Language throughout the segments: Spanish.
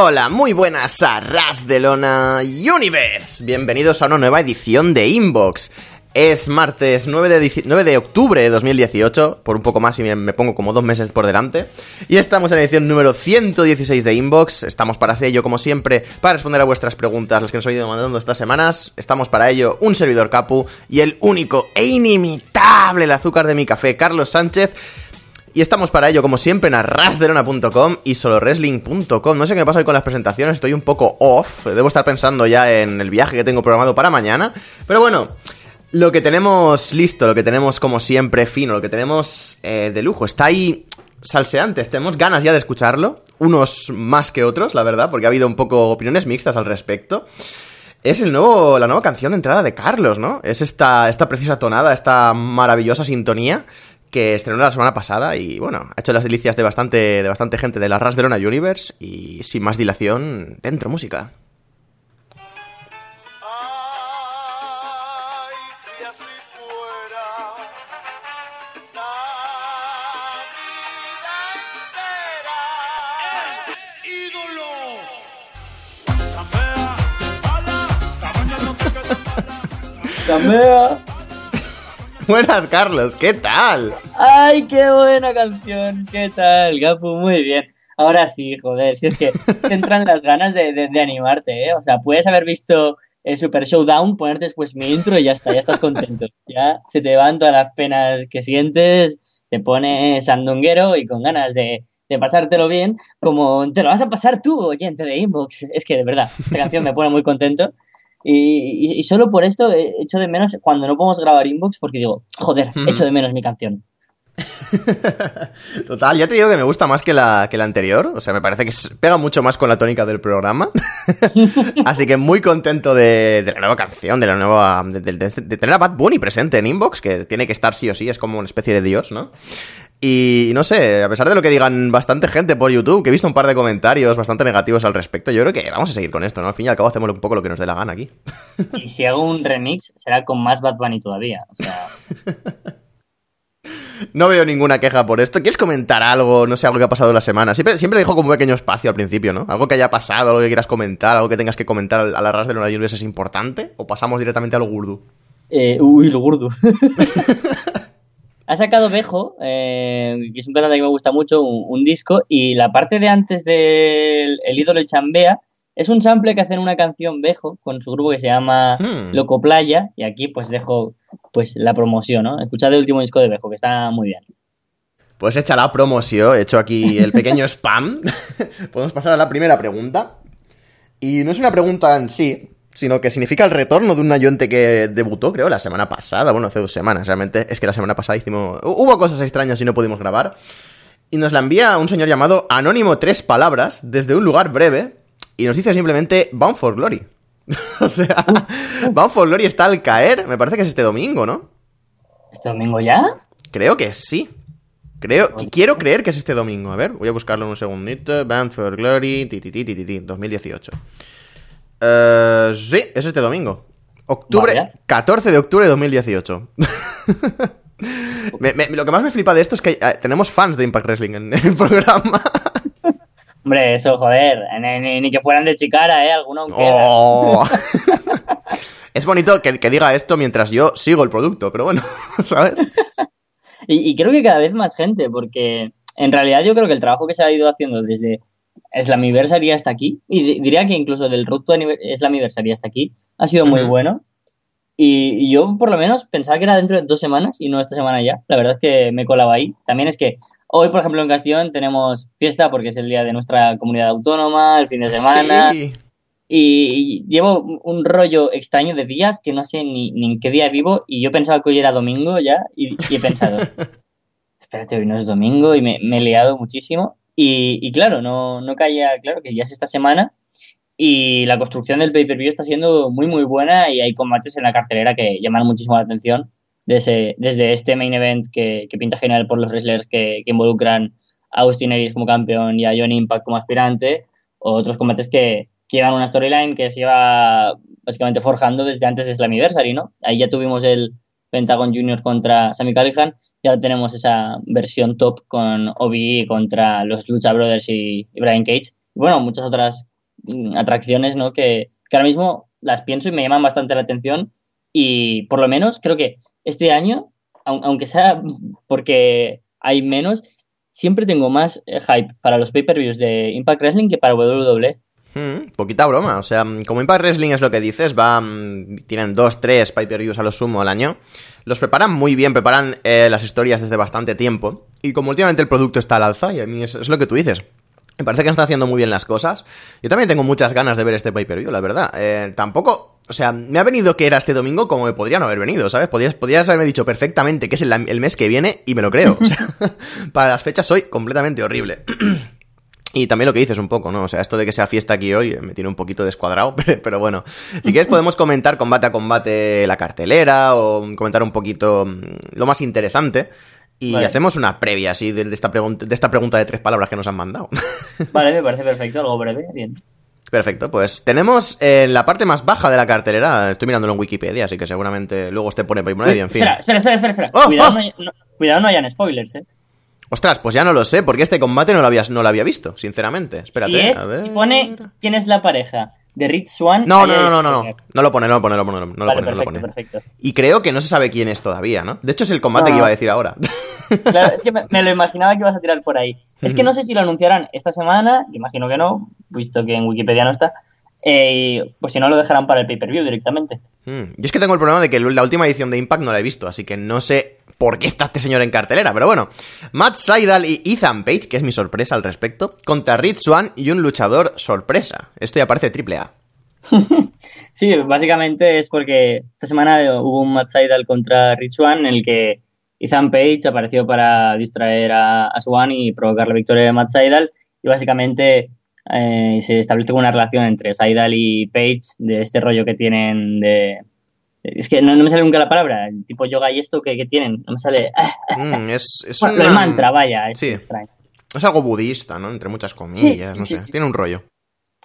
Hola, muy buenas a Ras de Lona Universe. Bienvenidos a una nueva edición de Inbox. Es martes 9 de, 9 de, octubre de 2018, por un poco más y me, pongo como dos meses por delante. Y estamos en la edición número 116 de Inbox. Estamos para ello, como siempre, para responder a vuestras preguntas, las que nos han ido mandando estas semanas. Estamos para ello un servidor Capu y el único e inimitable el azúcar de mi café, Carlos Sánchez. Y estamos para ello, como siempre, en arrasderona.com y solowrestling.com. No sé qué me pasa hoy con las presentaciones, estoy un poco off. Debo estar pensando ya en el viaje que tengo programado para mañana. Pero bueno, lo que tenemos listo, lo que tenemos como siempre fino, lo que tenemos eh, de lujo, está ahí salseantes. Tenemos ganas ya de escucharlo, unos más que otros, la verdad, porque ha habido un poco opiniones mixtas al respecto. Es el nuevo, la nueva canción de entrada de Carlos, ¿no? Es esta, esta precisa tonada, esta maravillosa sintonía que estrenó la semana pasada y bueno, ha hecho las delicias de bastante, de bastante gente de la Ras de Lona Universe y sin más dilación, dentro música. Buenas, Carlos, ¿qué tal? ¡Ay, qué buena canción! ¿Qué tal, Gapu? Muy bien. Ahora sí, joder, si es que te entran las ganas de, animarte, ¿eh? O sea, puedes haber visto el Super Showdown, ponerte después mi intro y ya está, ya estás contento. Ya se te van todas las penas que sientes, te pones sandunguero y con ganas de, de pasártelo bien, como te lo vas a pasar tú, oyente de Inbox. Es que de verdad, esta canción me pone muy contento. Y, solo por esto echo de menos cuando no podemos grabar inbox porque digo, joder, echo de menos mi canción. Total, ya te digo que me gusta más que la, que la anterior. O sea, me parece que pega mucho más con la tónica del programa. Así que muy contento de, la nueva canción, de la nueva. De, de, tener a Bad Bunny presente en Inbox, que tiene que estar sí o sí, es como una especie de dios, ¿no? Y no sé, a pesar de lo que digan bastante gente por YouTube, que he visto un par de comentarios bastante negativos al respecto, yo creo que vamos a seguir con esto, ¿no? Al fin y al cabo hacemos un poco lo que nos dé la gana aquí. Y si hago un remix, será con más Bad Bunny todavía. O sea. No veo ninguna queja por esto. ¿Quieres comentar algo, no sé, algo que ha pasado la semana? Siempre, siempre dejo como un pequeño espacio al principio, ¿no? Algo que haya pasado, algo que quieras comentar, algo que tengas que comentar a la ras de los es importante, o pasamos directamente a lo gurdu. Eh, uy, lo gurdu. Ha sacado Bejo, eh, que es un cantante que me gusta mucho, un, disco, y la parte de antes del el ídolo Chambea es un sample que hacen una canción Bejo con su grupo que se llama hmm. Loco Playa, y aquí pues dejo pues la promoción, ¿no? Escuchad el último disco de Bejo, que está muy bien. Pues hecha la promoción, he hecho aquí el pequeño spam. Podemos pasar a la primera pregunta. Y no es una pregunta en sí, sino que significa el retorno de un ayonte que debutó, creo, la semana pasada, bueno, hace dos semanas, realmente es que la semana pasada hicimos... Hubo cosas extrañas y no pudimos grabar. Y nos la envía un señor llamado Anónimo Tres Palabras, desde un lugar breve, y nos dice simplemente Bound for Glory. o sea, Bound for Glory está al caer, me parece que es este domingo, ¿no? ¿Este domingo ya? Creo que sí. Creo, quiero creer que es este domingo. A ver, voy a buscarlo en un segundito. Bound for Glory, ti, ti, ti, 2018. Uh, sí, es este domingo. Octubre, 14 de octubre de 2018. lo que más me flipa de esto es que eh, tenemos fans de Impact Wrestling en, el programa. Hombre, eso, joder, ni, que fueran de Chicara, ¿eh? Alguno oh. Es bonito que, que, diga esto mientras yo sigo el producto, pero bueno, ¿sabes? y, y creo que cada vez más gente, porque en realidad yo creo que el trabajo que se ha ido haciendo desde Slammiversary hasta aquí, y diría que incluso del Road to Slammiversary hasta aquí, ha sido muy bueno. Y, yo, por lo menos, pensaba que era dentro de dos semanas y no esta semana ya. La verdad es que me colaba ahí. También es que hoy, por ejemplo, en Castellón tenemos fiesta porque es el día de nuestra comunidad autónoma, el fin de semana. Y, llevo un rollo extraño de días que no sé ni, en qué día vivo. Y yo pensaba que hoy era domingo ya y, he pensado, espérate, hoy no es domingo y me, me he liado muchísimo. Y, claro, no, no caía claro que ya es esta semana y la construcción del pay-per-view está siendo muy, muy buena y hay combates en la cartelera que llaman muchísimo la atención. Desde, desde este main event que, pinta genial por los wrestlers que, involucran a Austin Aries como campeón y a Johnny Impact como aspirante, o otros combates que, llevan una storyline que se iba básicamente forjando desde antes de Slammiversary, ¿no? Ahí ya tuvimos el Pentagon Junior contra Sammy Callihan y ahora tenemos esa versión top con Obi contra los Lucha Brothers y, Brian Cage. Bueno, muchas otras mm, atracciones, ¿no? Que, que ahora mismo las pienso y me llaman bastante la atención y por lo menos creo que este año, aunque sea porque hay menos, siempre tengo más eh, hype para los pay-per-views de Impact Wrestling que para WWE. Hmm, poquita broma, o sea, como Impact Wrestling es lo que dices, va, mm, tienen dos, tres pay-per-views a lo sumo al año, los preparan muy bien, preparan eh, las historias desde bastante tiempo, y como últimamente el producto está al alza, y a mí es lo que tú dices, me parece que están haciendo muy bien las cosas. Yo también tengo muchas ganas de ver este pay-per-view, la verdad. Eh, tampoco, o sea, me ha venido que era este domingo como me podría no haber venido, ¿sabes? Podrías, podrías haberme dicho perfectamente que es el, mes que viene y me lo creo. O sea, para las fechas soy completamente horrible. Y también lo que dices un poco, ¿no? O sea, esto de que sea fiesta aquí hoy me tiene un poquito descuadrado, pero, bueno. Si quieres podemos comentar combate a combate la cartelera o comentar un poquito mm, lo más interesante. Y hacemos una previa así de, esta pregunta, de esta pregunta de tres palabras que nos han mandado. Vale, me parece perfecto, algo breve, bien. Perfecto, pues tenemos en la parte más baja de la cartelera, estoy mirándolo en Wikipedia, así que seguramente luego te pone por medio, en fin. Espera, espera, espera, espera. ¡Oh, cuidado, oh! No, cuidado, no hayan spoilers, eh. Ostras, pues ya no lo sé, porque este combate no lo, habías, no lo había visto, sinceramente. Espérate, si, es, si pone quién es la pareja de Rich Swan. No, no, no, no, no, no, lo pone, no lo pone, no lo pone, no lo pone, no lo pone. Perfecto. Y creo que no se sabe quién es todavía, ¿no? De hecho es el combate que iba a decir ahora. Claro, es que me, lo imaginaba que ibas a tirar por ahí. Es que no sé si lo anunciarán esta semana, imagino que no, visto que en Wikipedia no está. Eh, pues si no lo dejarán para el pay-per-view directamente. Mm, yo es que tengo el problema de que la última edición de Impact no la he visto, así que no sé por qué está este señor en cartelera, pero bueno. Matt Seidel y Ethan Page, que es mi sorpresa al respecto, contra Rich Swan y un luchador sorpresa. Esto ya parece triple A. sí, básicamente es porque esta semana hubo un Matt Seidel contra Rich Swan en el que Ethan Page apareció para distraer a, Swan y provocar la victoria de Matt Seidel y básicamente eh, se establece una relación entre Seidel y Page de este rollo que tienen de... Es que no, me sale nunca la palabra, el tipo yoga y esto que, tienen, no me sale... Mm, es, es el mantra, vaya, es extraño. Es algo budista, ¿no? Entre muchas comillas, no sé. Tiene un rollo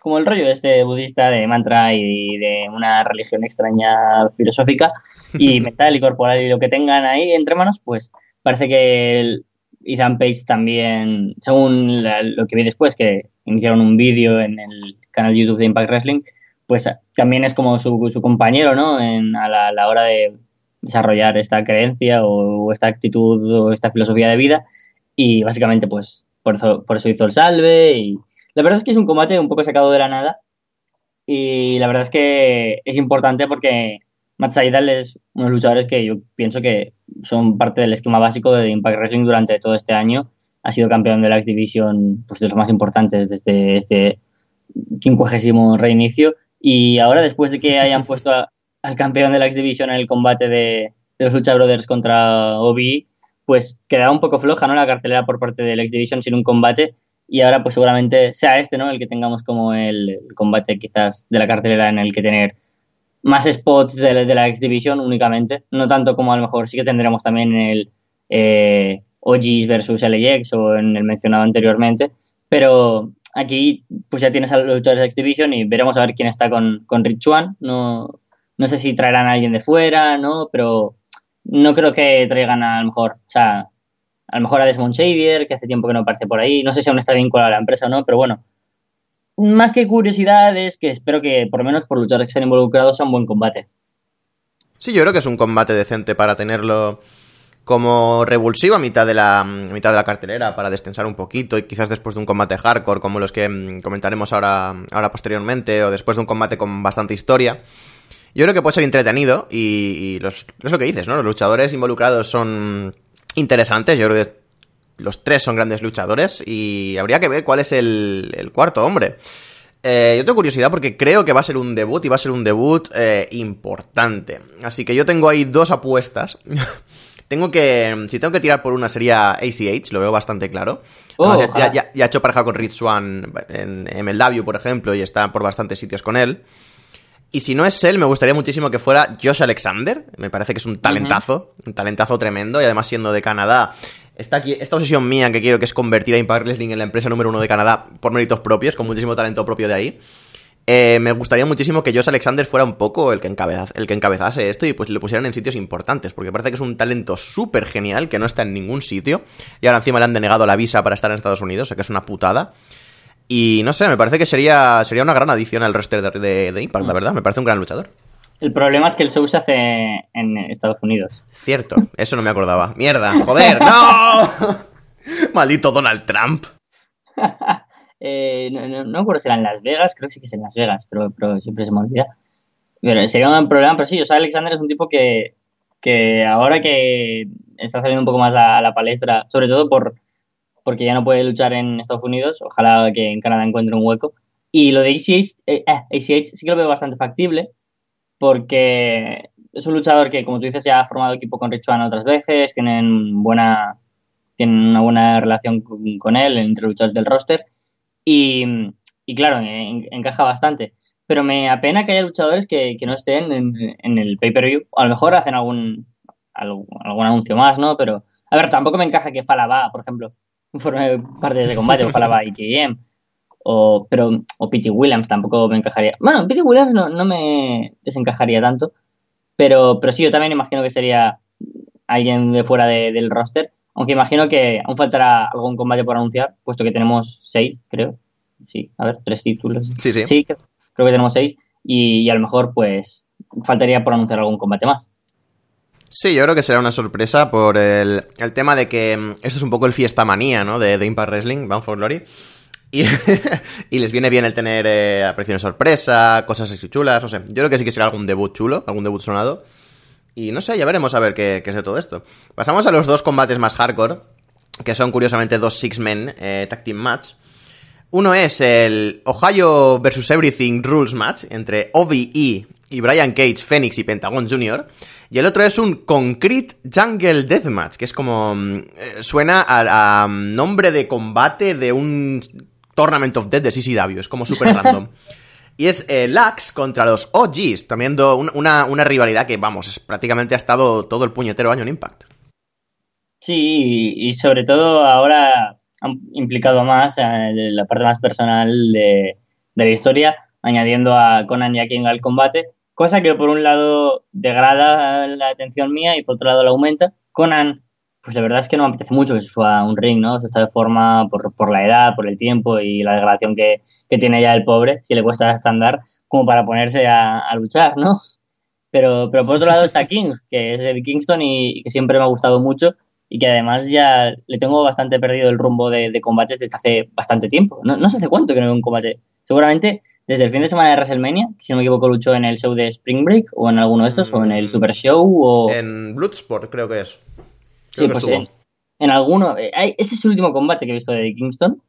como el rollo este budista de mantra y de una religión extraña filosófica y mental y corporal y lo que tengan ahí entre manos, pues parece que el Ethan Page también, según lo que vi después, que iniciaron un vídeo en el canal YouTube de Impact Wrestling, pues también es como su, su compañero, ¿no? A la, hora de desarrollar esta creencia o, esta actitud o esta filosofía de vida y básicamente pues por eso, por eso hizo el salve y la verdad es que es un combate un poco sacado de la nada y la verdad es que es importante porque Matt Seidel es unos luchadores que yo pienso que son parte del esquema básico de Impact Wrestling durante todo este año. Ha sido campeón de la X Division pues, de los más importantes desde este quincuagésimo reinicio. Y ahora, después de que hayan puesto al campeón de la X Division en el combate de, los Lucha Brothers contra Obi, pues quedaba un poco floja ¿no? la cartelera por parte de la X Division sin un combate y ahora pues seguramente sea este, ¿no? El que tengamos como el, combate quizás de la cartelera en el que tener más spots de, la X Division únicamente, no tanto como a lo mejor sí que tendremos también en el eh, OGs versus LAX o en el mencionado anteriormente, pero aquí pues ya tienes a los luchadores de X Division y veremos a ver quién está con, con Rich no, no sé si traerán a alguien de fuera, ¿no? Pero no creo que traigan a, a lo mejor, o sea, a lo mejor a Desmond Xavier, que hace tiempo que no aparece por ahí. No sé si aún está vinculado a la empresa o no, pero bueno. Más que curiosidades, que espero que por lo menos por luchadores que estén involucrados sea un buen combate. Sí, yo creo que es un combate decente para tenerlo como revulsivo a mitad de la mitad de la cartelera para descansar un poquito y quizás después de un combate hardcore como los que mm, comentaremos ahora ahora posteriormente o después de un combate con bastante historia yo creo que puede ser entretenido y, es lo que dices no los luchadores involucrados son interesantes. Yo creo que los tres son grandes luchadores y habría que ver cuál es el, cuarto hombre. Eh, yo tengo curiosidad porque creo que va a ser un debut y va a ser un debut eh, importante. Así que yo tengo ahí dos apuestas. tengo que. Si tengo que tirar por una sería ACH, lo veo bastante claro. Oh, ya, ha hecho pareja con Rich Swan en MLW, por ejemplo, y está por bastantes sitios con él. Y si no es él, me gustaría muchísimo que fuera Josh Alexander. Me parece que es un talentazo, un talentazo tremendo. Y además, siendo de Canadá, está aquí esta obsesión mía que quiero que es convertir a Impact Wrestling en la empresa número uno de Canadá por méritos propios, con muchísimo talento propio de ahí. Eh, me gustaría muchísimo que Josh Alexander fuera un poco el que, el que encabezase esto y pues le pusieran en sitios importantes, porque parece que es un talento súper genial que no está en ningún sitio y ahora encima le han denegado la visa para estar en Estados Unidos, o sea que es una putada. Y no sé, me parece que sería, sería una gran adición al roster de, de, Impact, la verdad. Me parece un gran luchador. El problema es que el show se hace en Estados Unidos. Cierto, eso no me acordaba. Mierda, joder, no. Maldito Donald Trump. eh, no, no, no recuerdo si era en Las Vegas, creo que sí que es en Las Vegas, pero, pero siempre se me olvida. Pero sería un problema, pero sí, o sea, Alexander es un tipo que, que ahora que está saliendo un poco más a, la palestra, sobre todo por porque ya no puede luchar en Estados Unidos, ojalá que en Canadá encuentre un hueco. Y lo de ACH, eh, ACH sí que lo veo bastante factible, porque es un luchador que, como tú dices, ya ha formado equipo con Richuan otras veces, tienen buena tienen una buena relación con, él entre luchadores del roster y, y claro, encaja bastante. Pero me apena que haya luchadores que, que no estén en, en el pay-per-view. A lo mejor hacen algún, algún, algún, anuncio más, ¿no? Pero, a ver, tampoco me encaja que Falaba, por ejemplo, forme parte de combate, o Falaba y KM. O, pero, o Pete Williams tampoco me encajaría. Bueno, Pete Williams no, no me desencajaría tanto. Pero, pero sí, yo también imagino que sería alguien de fuera de, del roster. Aunque imagino que aún faltará algún combate por anunciar, puesto que tenemos seis, creo. Sí, a ver, tres títulos. Sí, sí. Sí, creo que tenemos seis. Y, y, a lo mejor, pues, faltaría por anunciar algún combate más. Sí, yo creo que será una sorpresa por el, el tema de que mm, esto es un poco el fiesta manía, ¿no? De, de Impact Wrestling, Bound for Glory. Y, y, les viene bien el tener eh, apariciones sorpresa, cosas así chulas, no sé. Yo creo que sí que será algún debut chulo, algún debut sonado. Y no sé, ya veremos a ver qué, qué, es de todo esto. Pasamos a los dos combates más hardcore, que son curiosamente dos Six Men eh, Tag Team Match. Uno es el Ohio vs. Everything Rules Match entre OVE y Brian Cage, Phoenix y Pentagon Jr. Y el otro es un Concrete Jungle Deathmatch, que es como... Eh, suena a, a, nombre de combate de un Tournament of Death de CCW, es como súper random. Y es eh, Lux contra los OGs, también una, una, rivalidad que, vamos, es, prácticamente ha estado todo el puñetero año en Impact. Sí, y, sobre todo ahora han implicado más en la parte más personal de, de, la historia, añadiendo a Conan y a King al combate, cosa que por un lado degrada la atención mía y por otro lado la aumenta. Conan, pues la verdad es que no me apetece mucho que se suba un ring, ¿no? Se está de forma por, por la edad, por el tiempo y la degradación que, que tiene ya el pobre, si le cuesta estándar, como para ponerse a, a, luchar, ¿no? Pero, pero por otro lado está King, que es el Kingston y, y, que siempre me ha gustado mucho y que además ya le tengo bastante perdido el rumbo de, de combates desde hace bastante tiempo. No, no sé hace cuánto que no veo un combate. Seguramente desde el fin de semana de WrestleMania, que si no me equivoco luchó en el show de Spring Break o en alguno de estos, mm. o en el Super Show o... En Bloodsport creo que es. Creo sí, pues en, en, alguno... Eh, ese es el último combate que he visto de Kingston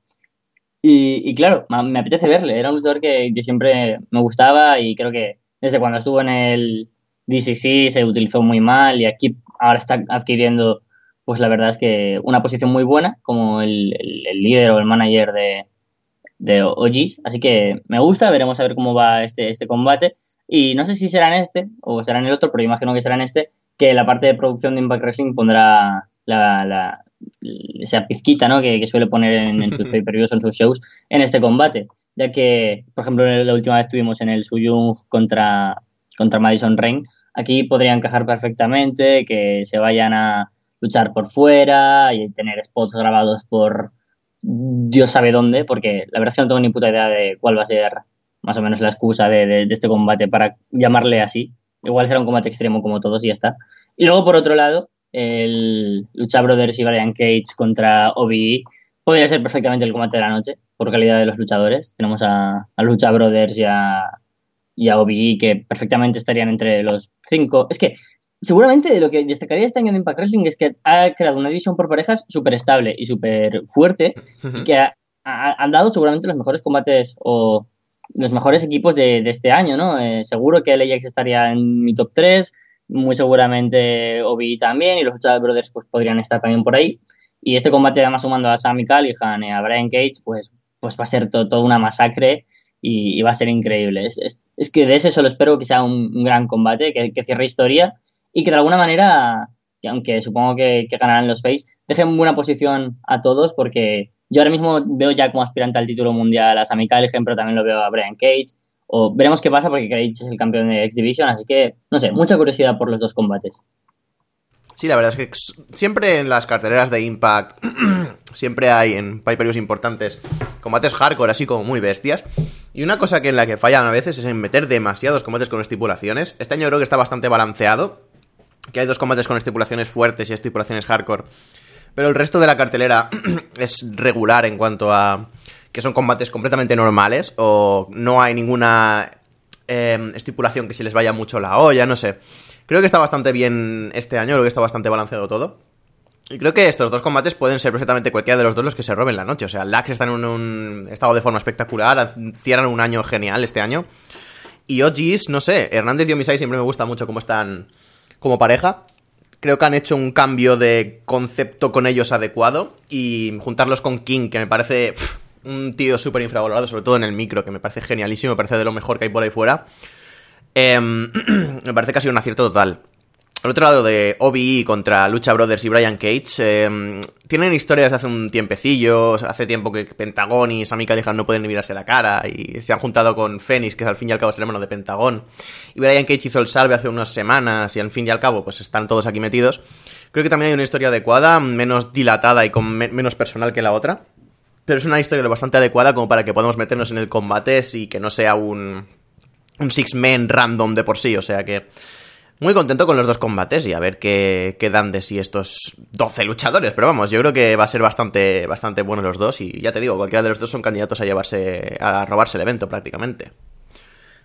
y, y, claro, me apetece verle. Era un luchador que, que, siempre me gustaba y creo que desde cuando estuvo en el DCC se utilizó muy mal y aquí ahora está adquiriendo, pues la verdad es que una posición muy buena como el, el, el líder o el manager de, de OGs. Así que me gusta, veremos a ver cómo va este, este combate. Y no sé si será en este o será en el otro, pero imagino que será en este, que la parte de producción de Impact Wrestling pondrá la, la, esa pizquita ¿no? que, que suele poner en, en sus pay-per-views o en sus shows en este combate. Ya que, por ejemplo, la última vez estuvimos en el Suyung contra, contra Madison Rain. Aquí podría encajar perfectamente, que se vayan a luchar por fuera y tener spots grabados por Dios sabe dónde, porque la verdad es que no tengo ni puta idea de cuál va a ser más o menos la excusa de, de, de este combate para llamarle así. Igual será un combate extremo como todos y ya está. Y luego, por otro lado, el Lucha Brothers y Brian Cage contra OBE podría ser perfectamente el combate de la noche por calidad de los luchadores. Tenemos a, a Lucha Brothers y a, y a OBE que perfectamente estarían entre los cinco. Es que seguramente lo que destacaría este año de Impact Wrestling es que ha creado una división por parejas súper estable y súper fuerte uh -huh. que ha, ha, han dado seguramente los mejores combates o los mejores equipos de, de este año, ¿no? Eh, seguro que LAX estaría en mi top 3, muy seguramente Obi también, y los Lucha Brothers pues podrían estar también por ahí. Y este combate, además, sumando a Sammy Callihan y a Brian Cage, pues, pues va a ser toda to una masacre y, va a ser increíble. Es, es, es, que de ese solo espero que sea un, un gran combate, que, cierre historia y que de alguna manera, que aunque supongo que, que ganarán los Face, dejen en buena posición a todos, porque yo ahora mismo veo ya como aspirante al título mundial a Sammy Callihan, pero también lo veo a Brian Cage o veremos qué pasa porque Cage es el campeón de X Division, así que, no sé, mucha curiosidad por los dos combates. Sí, la verdad es que siempre en las carteleras de Impact, siempre hay en pay importantes combates hardcore así como muy bestias. Y una cosa que en la que fallan a veces es en meter demasiados combates con estipulaciones. Este año creo que está bastante balanceado, que hay dos combates con estipulaciones fuertes y estipulaciones hardcore. Pero el resto de la cartelera es regular en cuanto a que son combates completamente normales o no hay ninguna eh, estipulación que se les vaya mucho la olla, no sé. Creo que está bastante bien este año, creo que está bastante balanceado todo. Y creo que estos dos combates pueden ser perfectamente cualquiera de los dos los que se roben la noche. O sea, Lax está en un, estado de forma espectacular, cierran un año genial este año. Y OGs, no sé, Hernández y Omisai siempre me gusta mucho cómo están como pareja. Creo que han hecho un cambio de concepto con ellos adecuado. Y juntarlos con King, que me parece un tío súper infravalorado, sobre todo en el micro, que me parece genialísimo, me parece de lo mejor que hay por ahí fuera. Em, me parece que ha sido un acierto total. Al otro lado de OBE contra Lucha Brothers y Brian Cage, em, tienen historias de hace un tiempecillo, hace tiempo que Pentagón y Sami Callihan no pueden ni mirarse la cara, y se han juntado con Phoenix, que al fin y al cabo es el hermano de Pentagón, y Brian Cage hizo el salve hace unas semanas, y al fin y al cabo pues están todos aquí metidos. Creo que también hay una historia adecuada, menos dilatada y con menos personal que la otra, pero es una historia bastante adecuada como para que podamos meternos en el combate y que no sea un un six-men random de por sí, o sea que muy contento con los dos combates y a ver qué, qué, dan de sí estos 12 luchadores. Pero vamos, yo creo que va a ser bastante, bastante bueno los dos y ya te digo, cualquiera de los dos son candidatos a llevarse, a robarse el evento prácticamente.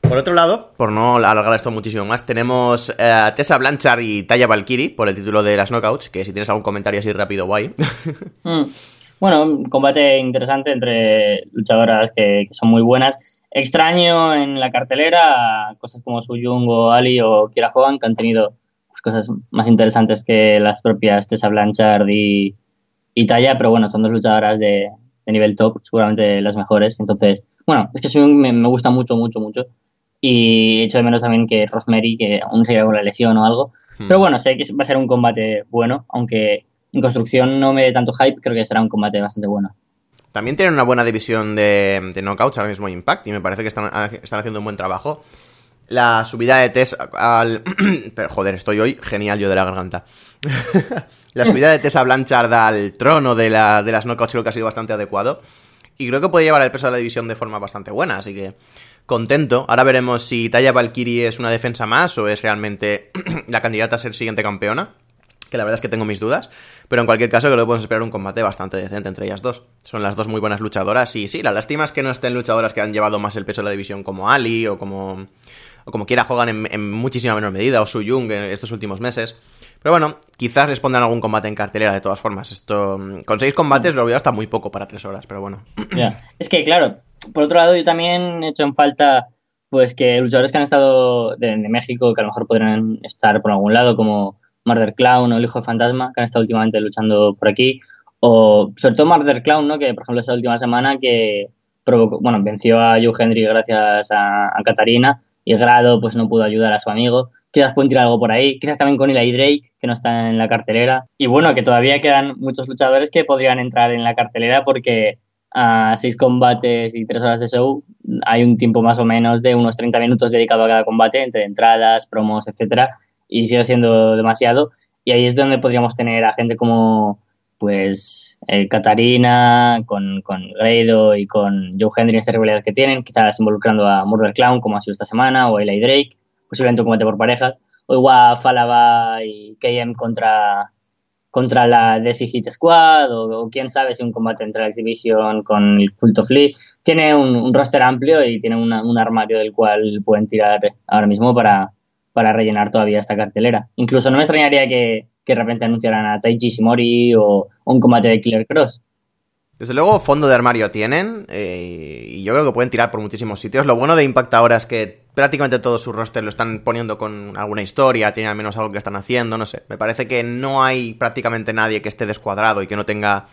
Por otro lado, por no alargar esto muchísimo más, tenemos eh, a Tessa Blanchard y Taya Valkyrie por el título de las Knockouts, que si tienes algún comentario así rápido, guay. Mm. Bueno, un combate interesante entre luchadoras que, que son muy buenas extraño en la cartelera cosas como Suyung o Ali o Kira Hogan que han tenido pues, cosas más interesantes que las propias Tessa Blanchard y, y Taya, pero bueno, son dos luchadoras de, nivel top, seguramente las mejores. Entonces, bueno, es que Suyung me, me, gusta mucho, mucho, mucho. Y echo de menos también que Rosemary, que aún se con la lesión o algo. Hmm. Pero bueno, sé que va a ser un combate bueno, aunque en construcción no me dé tanto hype, creo que será un combate bastante bueno. También tienen una buena división de, de knockouts ahora mismo Impact y me parece que están, están haciendo un buen trabajo. La subida de Tess al... Pero joder, estoy hoy genial yo de la garganta. la subida de Tessa Blanchard al trono de, la, de las knockouts creo que ha sido bastante adecuado. Y creo que puede llevar el peso de la división de forma bastante buena, así que contento. Ahora veremos si Taya Valkyrie es una defensa más o es realmente la candidata a ser siguiente campeona que la verdad es que tengo mis dudas, pero en cualquier caso creo que podemos esperar un combate bastante decente entre ellas dos. Son las dos muy buenas luchadoras y sí, la lástima es que no estén luchadoras que han llevado más el peso de la división como Ali o como, o como quiera juegan en, muchísima menor medida o Su Jung en estos últimos meses. Pero bueno, quizás respondan algún combate en cartelera de todas formas. Esto con seis combates lo veo hasta muy poco para tres horas, pero bueno. Ya, es que claro, por otro lado yo también he hecho en falta pues que luchadores que han estado de México, que a lo mejor podrían estar por algún lado, como Murder Clown o el Hijo de Fantasma, que han estado últimamente luchando por aquí. O sobre todo Murder Clown, ¿no? Que por ejemplo esa última semana que provocó, bueno, venció a Joe Hendry gracias a, a Katarina y Grado pues no pudo ayudar a su amigo. Quizás pueden tirar algo por ahí. Quizás también con Eli Drake, que no está en la cartelera. Y bueno, que todavía quedan muchos luchadores que podrían entrar en la cartelera porque a seis combates y tres horas de show hay un tiempo más o menos de unos 30 minutos dedicado a cada combate, entre entradas, promos, etcétera y sigue siendo demasiado. Y ahí es donde podríamos tener a gente como pues eh, Katarina, con, con Grado y con Joe Henry en esta rivalidad que tienen, quizás involucrando a Murder Clown como ha sido esta semana, o Eli Drake, posiblemente un combate por parejas, o igual Falaba y KM contra, contra la Desi Hit Squad, o, quién sabe si un combate entre la Exhibition con el Cult of Lee. Tiene un, un roster amplio y tiene un armario del cual pueden tirar ahora mismo para, para rellenar todavía esta cartelera. Incluso no me extrañaría que, de repente anunciaran a Taiji Shimori o, un combate de Killer Cross. Desde luego, fondo de armario tienen eh, y yo creo que pueden tirar por muchísimos sitios. Lo bueno de Impact ahora es que prácticamente todo su roster lo están poniendo con alguna historia, tiene al menos algo que están haciendo, no sé. Me parece que no hay prácticamente nadie que esté descuadrado y que no tenga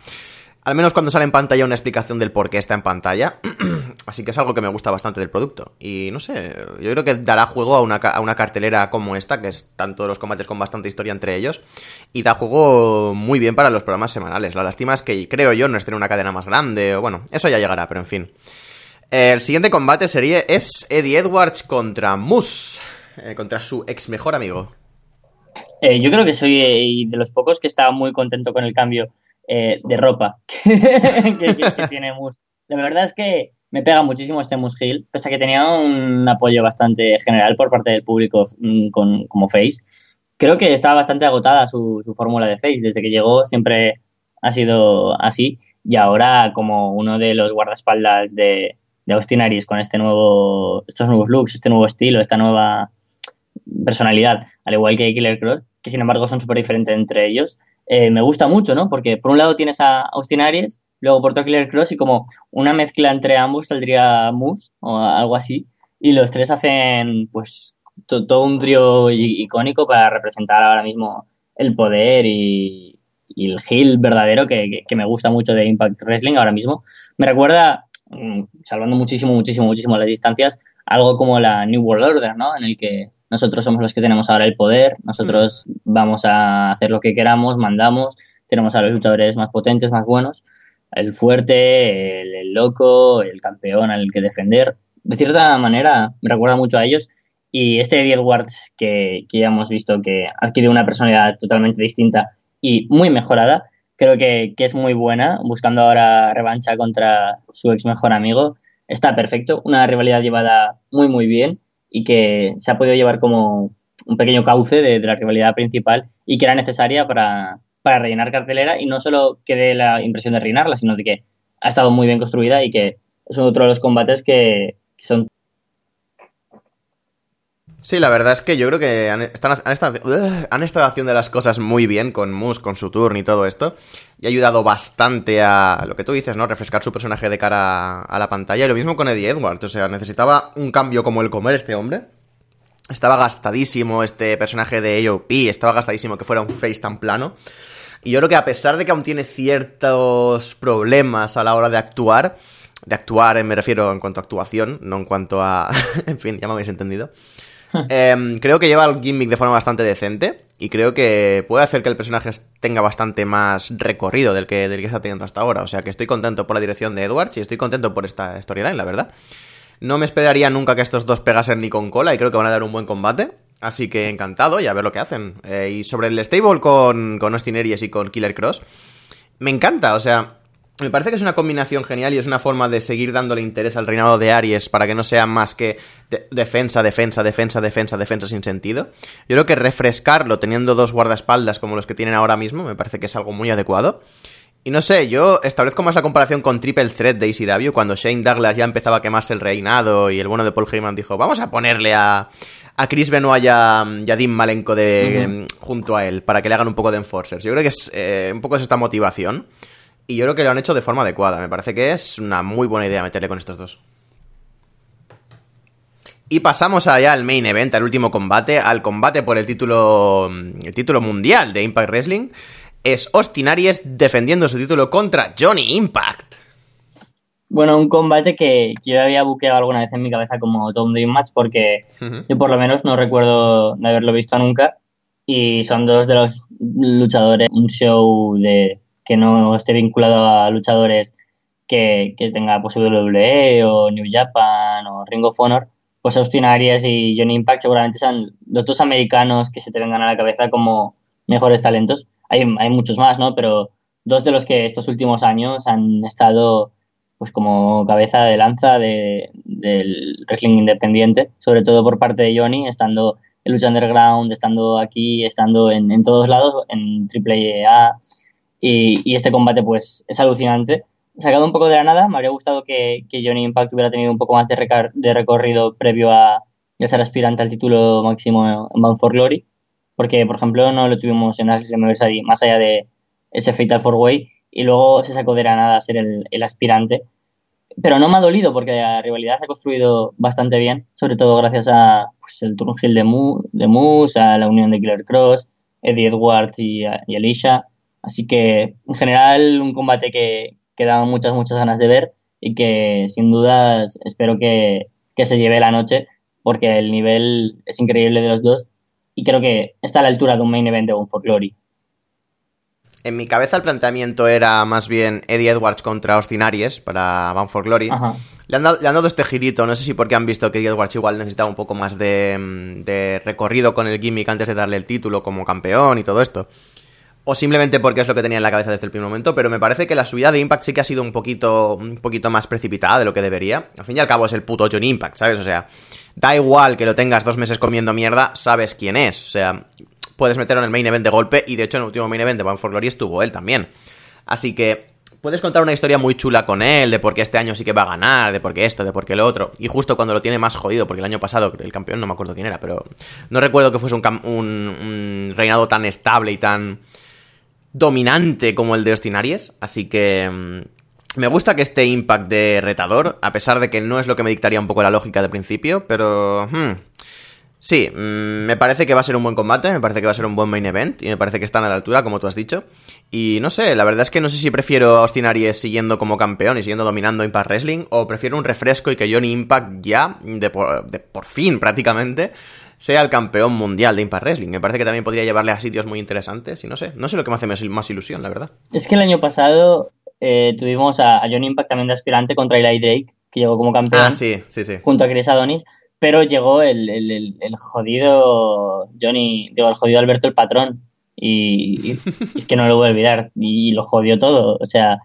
al menos cuando sale en pantalla una explicación del por qué está en pantalla. Así que es algo que me gusta bastante del producto. Y no sé, yo creo que dará juego a una, cartelera como esta, que están todos los combates con bastante historia entre ellos. Y da juego muy bien para los programas semanales. La lástima es que creo yo no esté en una cadena más grande. O bueno, eso ya llegará, pero en fin. El siguiente combate sería es Eddie Edwards contra Moose. Eh, contra su ex mejor amigo. Eh, yo creo que soy de los pocos que estaba muy contento con el cambio eh, de ropa que, tiene Moose. La verdad es que me pega muchísimo este Moose Hill, pese a que tenía un apoyo bastante general por parte del público mm, con, como Face. Creo que estaba bastante agotada su, su fórmula de Face. Desde que llegó siempre ha sido así. Y ahora, como uno de los guardaespaldas de, de Austin Aries con este nuevo, estos nuevos looks, este nuevo estilo, esta nueva personalidad, al igual que Killer Cross, que sin embargo son súper diferentes entre ellos, eh, me gusta mucho, ¿no? Porque por un lado tienes a Austin Aries, luego por Killer Cross y como una mezcla entre ambos saldría Moose o algo así. Y los tres hacen pues todo un trío icónico para representar ahora mismo el poder y, el heel verdadero que, que, me gusta mucho de Impact Wrestling ahora mismo. Me recuerda, mm, salvando muchísimo, muchísimo, muchísimo las distancias, algo como la New World Order, ¿no? En el que nosotros somos los que tenemos ahora el poder, nosotros mm. vamos a hacer lo que queramos, mandamos, tenemos a los luchadores más potentes, más buenos, el fuerte, el, loco, el campeón al que defender. De cierta manera, me recuerda mucho a ellos. Y este Eddie Edwards, que, que ya hemos visto que adquiere una personalidad totalmente distinta y muy mejorada, creo que, que, es muy buena, buscando ahora revancha contra su ex mejor amigo. Está perfecto, una rivalidad llevada muy, muy bien y que se ha podido llevar como un pequeño cauce de, la rivalidad principal y que era necesaria para, para, rellenar cartelera y no solo que dé la impresión de rellenarla, sino de que ha estado muy bien construida y que es otro de los combates que, son Sí, la verdad es que yo creo que han, están, han, estado, han, estado, haciendo las cosas muy bien con Moose, con su turn y todo esto. Y ha ayudado bastante a lo que tú dices, ¿no? Refrescar su personaje de cara a la pantalla. Y lo mismo con Eddie Edwards. O sea, necesitaba un cambio como el comer este hombre. Estaba gastadísimo este personaje de AOP. Estaba gastadísimo que fuera un face tan plano. Y yo creo que a pesar de que aún tiene ciertos problemas a la hora de actuar, de actuar me refiero en cuanto a actuación, no en cuanto a... en fin, ya me habéis entendido. Em, creo que lleva el gimmick de forma bastante decente y creo que puede hacer que el personaje tenga bastante más recorrido del que, del que está teniendo hasta ahora. O sea que estoy contento por la dirección de Edwards y estoy contento por esta storyline, la verdad. No me esperaría nunca que estos dos pegasen ni con cola y creo que van a dar un buen combate. Así que encantado y a ver lo que hacen. Eh, y sobre el stable con, con Austin y con Killer Cross, me encanta, o sea, me parece que es una combinación genial y es una forma de seguir dándole interés al reinado de Aries para que no sea más que defensa, defensa, defensa, defensa, defensa sin sentido. Yo creo que refrescarlo teniendo dos guardaespaldas como los que tienen ahora mismo me parece que es algo muy adecuado. Y no sé, yo establezco más la comparación con Triple Threat de ECW cuando Shane Douglas ya empezaba a quemarse el reinado y el bueno de Paul Heyman dijo, vamos a ponerle a, a Chris Benoit y a, Dean Malenko de, junto a él para que le hagan un poco de enforcers. Yo creo que es eh, un poco es esta motivación. Y yo creo que lo han hecho de forma adecuada. Me parece que es una muy buena idea meterle con estos dos. Y pasamos allá al main event, al último combate, al combate por el título, el título mundial de Impact Wrestling. Es Austin Aries defendiendo su título contra Johnny Impact. Bueno, un combate que yo había buqueado alguna vez en mi cabeza como Tom Dream Match porque yo por lo menos no recuerdo de haberlo visto nunca. Y son dos de los luchadores, un show de que no esté vinculado a luchadores que, que tenga pues WWE o New Japan o Ring of Honor, pues Austin Arias y Johnny Impact seguramente sean los dos americanos que se te vengan a la cabeza como mejores talentos. Hay, hay muchos más, ¿no? Pero dos de los que estos últimos años han estado pues como cabeza de lanza de, del wrestling independiente, sobre todo por parte de Johnny, estando en Lucha Underground, estando aquí, estando en, en todos lados, en AAA, y, este combate, pues, es alucinante. Sacado un poco de la nada, me habría gustado que, Johnny Impact hubiera tenido un poco más de, recorrido previo a, ser aspirante al título máximo en Bound for Glory, porque, por ejemplo, no lo tuvimos en Anniversary más allá de ese Fatal Four Way, y luego se sacó de la nada a ser el, aspirante. Pero no me ha dolido porque la rivalidad se ha construido bastante bien, sobre todo gracias a pues, el turn de, de Moose, a la unión de Killer Cross, Eddie Edwards y, y Alicia. Así que, en general, un combate que, que da muchas, muchas ganas de ver y que, sin dudas, espero que, se lleve la noche porque el nivel es increíble de los dos y creo que está a la altura de un main event de un For Glory. En mi cabeza el planteamiento era más bien Eddie Edwards contra Austin Aries para Bound for Glory. le han, dado, este girito. No sé si porque han visto que Edwards igual necesitaba un poco más de, de recorrido con el gimmick antes de darle el título como campeón y todo esto o simplemente porque es lo que tenía en la cabeza desde el primer momento, pero me parece que la subida de Impact sí que ha sido un poquito, un poquito más precipitada de lo que debería. Al fin y al cabo es el puto John Impact, ¿sabes? O sea, da igual que lo tengas dos meses comiendo mierda, sabes quién es. O sea, puedes meterlo en el main event de golpe y de hecho en el último main event de One for Glory estuvo él también. Así que puedes contar una historia muy chula con él, de por qué este año sí que va a ganar, de por qué esto, de por qué lo otro. Y justo cuando lo tiene más jodido, porque el año pasado el campeón no me acuerdo quién era, pero no recuerdo que fuese un, un reinado tan estable y tan dominante como el de Austin Aries, así que mm, me gusta que este impact de retador, a pesar de que no es lo que me dictaría un poco la lógica de principio, pero... Hmm, sí, mm, me parece que va a ser un buen combate, me parece que va a ser un buen main event y me parece que están a la altura, como tú has dicho. Y no sé, la verdad es que no sé si prefiero a Austin Aries siguiendo como campeón y siguiendo dominando Impact Wrestling o prefiero un refresco y que Johnny Impact ya, de de por fin prácticamente, sea el campeón mundial de Impact Wrestling. Me parece que también podría llevarle a sitios muy interesantes y no sé, no sé lo que me hace más, ilusión, la verdad. Es que el año pasado eh, tuvimos a, John Impact también de aspirante contra Eli Drake, que llegó como campeón. Ah, sí, sí, sí. Junto a Chris Adonis. Pero llegó el, el, jodido Johnny, digo, el jodido Alberto el patrón. Y, es que no lo voy a olvidar. Y lo jodió todo. O sea,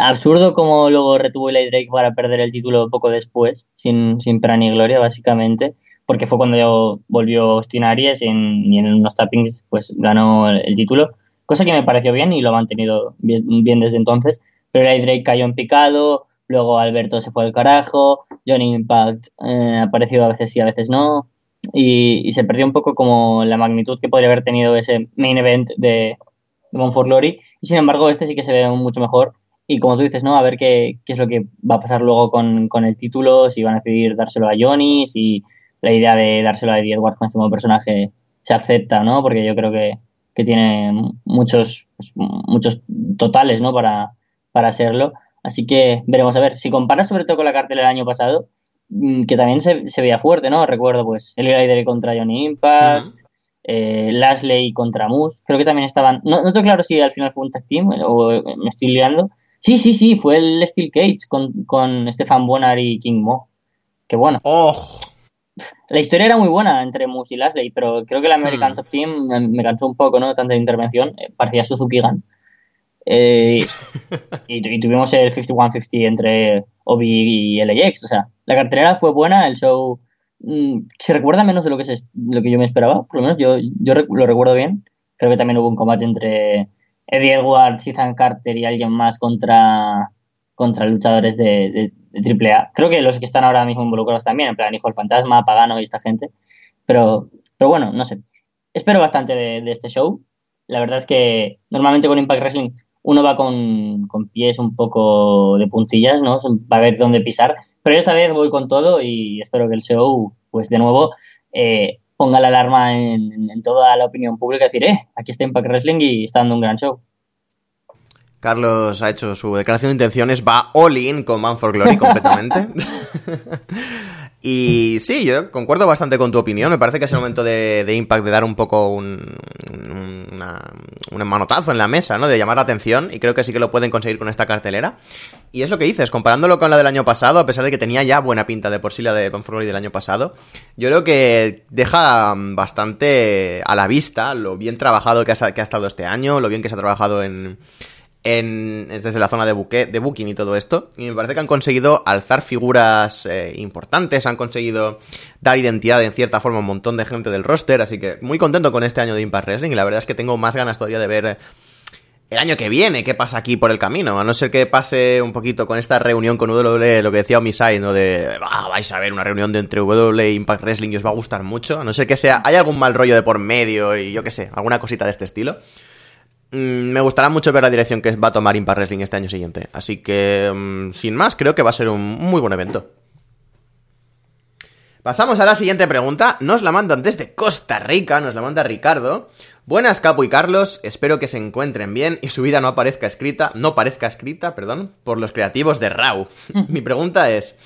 absurdo como luego retuvo Eli Drake para perder el título poco después, sin, sin pena ni gloria, básicamente porque fue cuando volvió Austin Aries y en unos tappings pues ganó el, título, cosa que me pareció bien y lo ha mantenido bien, desde entonces. Pero ahí Drake cayó en picado, luego Alberto se fue al carajo, Johnny Impact eh, apareció a veces sí, a veces no, y, se perdió un poco como la magnitud que podría haber tenido ese main event de, de Mount for Glory, y sin embargo este sí que se ve mucho mejor. Y como tú dices, ¿no? A ver qué, qué es lo que va a pasar luego con, con el título, si van a decidir dárselo a Johnny, si la idea de dárselo a Eddie Edwards como personaje se acepta, ¿no? Porque yo creo que, tiene muchos, pues, muchos totales, ¿no? Para, para serlo. Así que veremos a ver. Si comparas sobre todo con la cartel del año pasado, mm, que también se, veía fuerte, ¿no? Recuerdo, pues, el Rider contra Johnny Impact, eh, Lasley contra Moose. Creo que también estaban. No, no tengo claro si al final fue un tag team o me estoy liando. Sí, sí, sí, fue el Steel Cage con, con Stefan Bonner y King Mo. Qué bueno. ¡Oh! La historia era muy buena entre Moose y Lasley, pero creo que el American hmm. Top Team me, cansó un poco, ¿no? Tanta intervención. Eh, parecía Suzuki Gun. Eh, y, tuvimos el 51-50 entre Obi y LAX. O sea, la cartelera fue buena, el show mm, se recuerda menos de lo que, se, lo que yo me esperaba, por lo menos yo, yo lo recuerdo bien. Creo que también hubo un combate entre Eddie Edwards, Ethan Carter y alguien más contra, contra luchadores de, de AAA. Creo que los que están ahora mismo involucrados también, en plan Hijo el Fantasma, Pagano y esta gente. Pero, pero bueno, no sé. Espero bastante de, este show. La verdad es que normalmente con Impact Wrestling uno va con, pies un poco de puntillas, ¿no? Va a ver dónde pisar. Pero esta vez voy con todo y espero que el show, pues de nuevo, eh, ponga la alarma en, en, toda la opinión pública y decir, eh, aquí está Impact Wrestling y está dando un gran show. Carlos ha hecho su declaración de intenciones, va all in con Man for Glory completamente. y sí, yo concuerdo bastante con tu opinión. Me parece que es el momento de, Impact de dar un poco un, un manotazo en la mesa, ¿no? De llamar la atención. Y creo que sí que lo pueden conseguir con esta cartelera. Y es lo que dices, comparándolo con la del año pasado, a pesar de que tenía ya buena pinta de por sí la de Man for Glory del año pasado, yo creo que deja bastante a la vista lo bien trabajado que ha, que ha estado este año, lo bien que se ha trabajado en desde la zona de, booking y todo esto. Y me parece que han conseguido alzar figuras eh, importantes, han conseguido dar identidad en cierta forma a un montón de gente del roster. Así que muy contento con este año de Impact Wrestling y la verdad es que tengo más ganas todavía de ver el año que viene qué pasa aquí por el camino. A no ser que pase un poquito con esta reunión con WWE, lo que decía Omisai, ¿no? De vais a ver una reunión de entre WWE e Impact Wrestling y os va a gustar mucho. A no ser que sea, hay algún mal rollo de por medio y yo qué sé, alguna cosita de este estilo. Mm, me gustará mucho ver la dirección que va a tomar Impact Wrestling este año siguiente. Así que, mm, sin más, creo que va a ser un muy buen evento. Pasamos a la siguiente pregunta. Nos la mandan desde Costa Rica, nos la manda Ricardo. Buenas, Capo y Carlos. Espero que se encuentren bien y su vida no aparezca escrita, no parezca escrita, perdón, por los creativos de Raw. Mi pregunta es: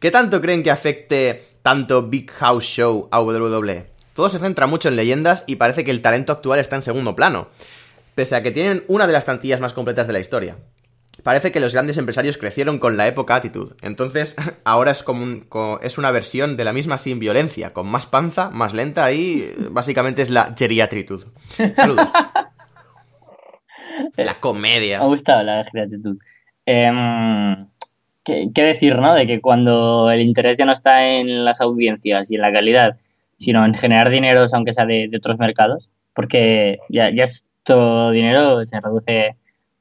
¿qué tanto creen que afecte tanto Big House Show a WWE? Todo se centra mucho en leyendas y parece que el talento actual está en segundo plano pese a que tienen una de las plantillas más completas de la historia. parece que los grandes empresarios crecieron con la época actitud. Entonces, ahora es como, un, es una versión de la misma sin violencia, con más panza, más lenta y básicamente es la geriatritud. Saludos. la comedia. Me ha gustado la geriatritud. Em, ¿qué, ¿qué, decir, no? De que cuando el interés ya no está en las audiencias y en la calidad, sino en generar dinero, aunque sea de, de otros mercados, porque ya, ya es dinero, se reduce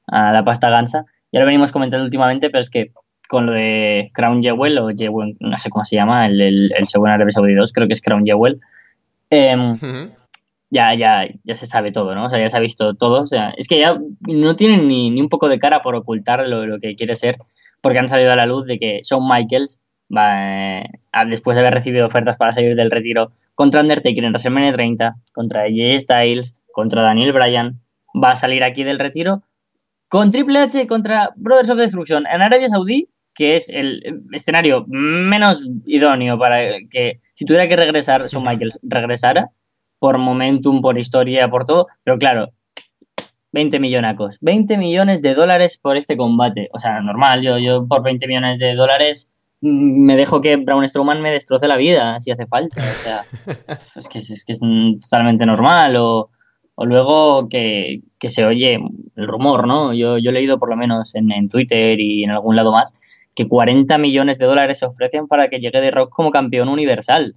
a la pasta gansa. Ya lo venimos comentando últimamente, pero es que con lo de Crown Jewel o Jewel, no sé cómo se llama, el, el, el segundo Arabia Saudí 2, creo que es Crown Jewel, eh, uh -huh. ya, ya, ya se sabe todo, ¿no? O sea, ya se ha visto todo. O sea, es que ya no tienen ni, ni un poco de cara por ocultar lo, lo, que quiere ser, porque han salido a la luz de que Shawn Michaels va, eh, después de haber recibido ofertas para salir del retiro contra Undertaker en WrestleMania 30, contra Jay Styles, contra Daniel Bryan, va a salir aquí del retiro con Triple H contra Brothers of Destruction en Arabia Saudí, que es el escenario menos idóneo para que si tuviera que regresar Shawn Michaels regresara por momentum, por historia, por todo, pero claro, 20 millonacos, 20 millones de dólares por este combate, o sea, normal, yo, yo por 20 millones de dólares me dejo que Braun Strowman me destroce la vida si hace falta, o sea, es que es, que es totalmente normal o o luego que, que, se oye el rumor, ¿no? Yo, yo he leído por lo menos en, en, Twitter y en algún lado más que 40 millones de dólares se ofrecen para que llegue de Rock como campeón universal.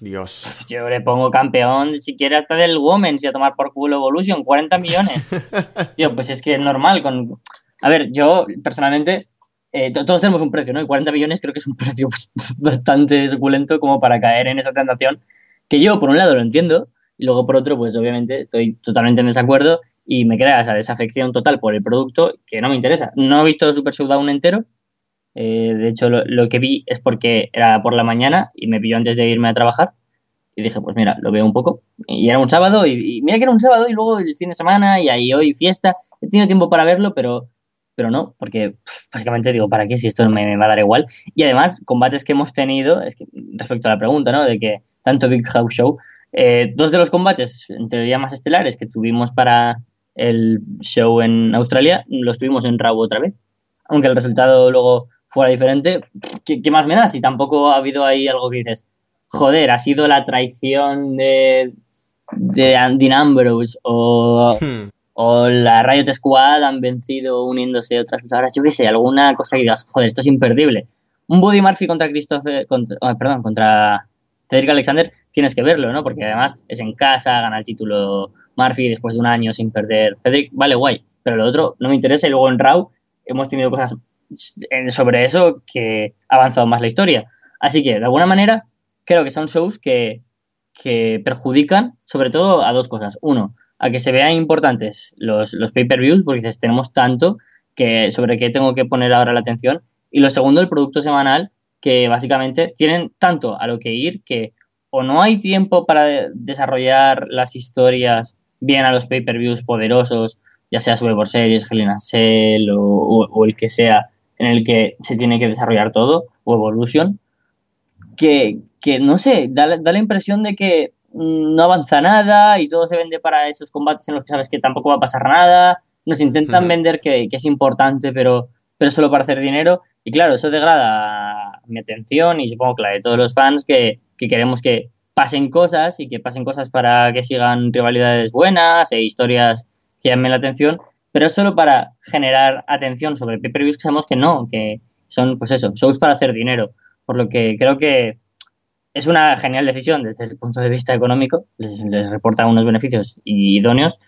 Dios. Yo le pongo campeón siquiera hasta del Women's y a tomar por culo Evolution, 40 millones. Tío, pues es que es normal. Con... A ver, yo personalmente, eh, todos tenemos un precio, ¿no? Y 40 millones creo que es un precio bastante suculento como para caer en esa tentación. Que yo, por un lado, lo entiendo, y luego, por otro, pues obviamente estoy totalmente en desacuerdo y me crea esa desafección total por el producto que no me interesa. No he visto Super Showdown entero. Eh, de hecho, lo, que vi es porque era por la mañana y me pilló antes de irme a trabajar. Y dije, pues mira, lo veo un poco. Y era un sábado, y, y mira que era un sábado, y luego el fin de semana, y ahí hoy fiesta. He tenido tiempo para verlo, pero, pero no, porque pff, básicamente digo, ¿para qué? Si esto me, me va a dar igual. Y además, combates que hemos tenido, es que respecto a la pregunta, ¿no? De que tanto Big House Show eh, dos de los combates, en teoría más estelares, que tuvimos para el show en Australia, los tuvimos en Raw otra vez. Aunque el resultado luego fuera diferente, ¿qué, ¿qué, más me da? Si tampoco ha habido ahí algo que dices, joder, ha sido la traición de, de Andy Ambrose o, hmm. o la Riot Squad han vencido uniéndose otras luchadoras, yo qué sé, alguna cosa que digas, joder, esto es imperdible. Un Buddy Murphy contra Christopher, contra, oh, perdón, contra Cedric Alexander tienes que verlo, ¿no? Porque además es en casa, gana el título Murphy después de un año sin perder. Cedric, vale, guay, pero lo otro no me interesa. Y luego en Raw hemos tenido cosas sobre eso que ha avanzado más la historia. Así que, de alguna manera, creo que son shows que, que perjudican sobre todo a dos cosas. Uno, a que se vean importantes los, los pay-per-views, porque dices, tenemos tanto que sobre qué tengo que poner ahora la atención. Y lo segundo, el producto semanal, que básicamente tienen tanto a lo que ir que o no hay tiempo para desarrollar las historias bien a los pay-per-views poderosos, ya sea Survivor Series, Hell in a Cell o, o, o, el que sea en el que se tiene que desarrollar todo, o Evolution, que, que no sé, da, da, la impresión de que no avanza nada y todo se vende para esos combates en los que sabes que tampoco va a pasar nada, nos intentan uh -huh. vender que, que, es importante, pero, pero solo para hacer dinero, y claro, eso degrada mi atención y supongo que la de todos los fans que, que queremos que pasen cosas y que pasen cosas para que sigan rivalidades buenas e historias que llamen la atención, pero solo para generar atención sobre pay-per-views que sabemos que no, que son, pues eso, shows para hacer dinero. Por lo que creo que es una genial decisión desde el punto de vista económico, les, les reporta unos beneficios idóneos,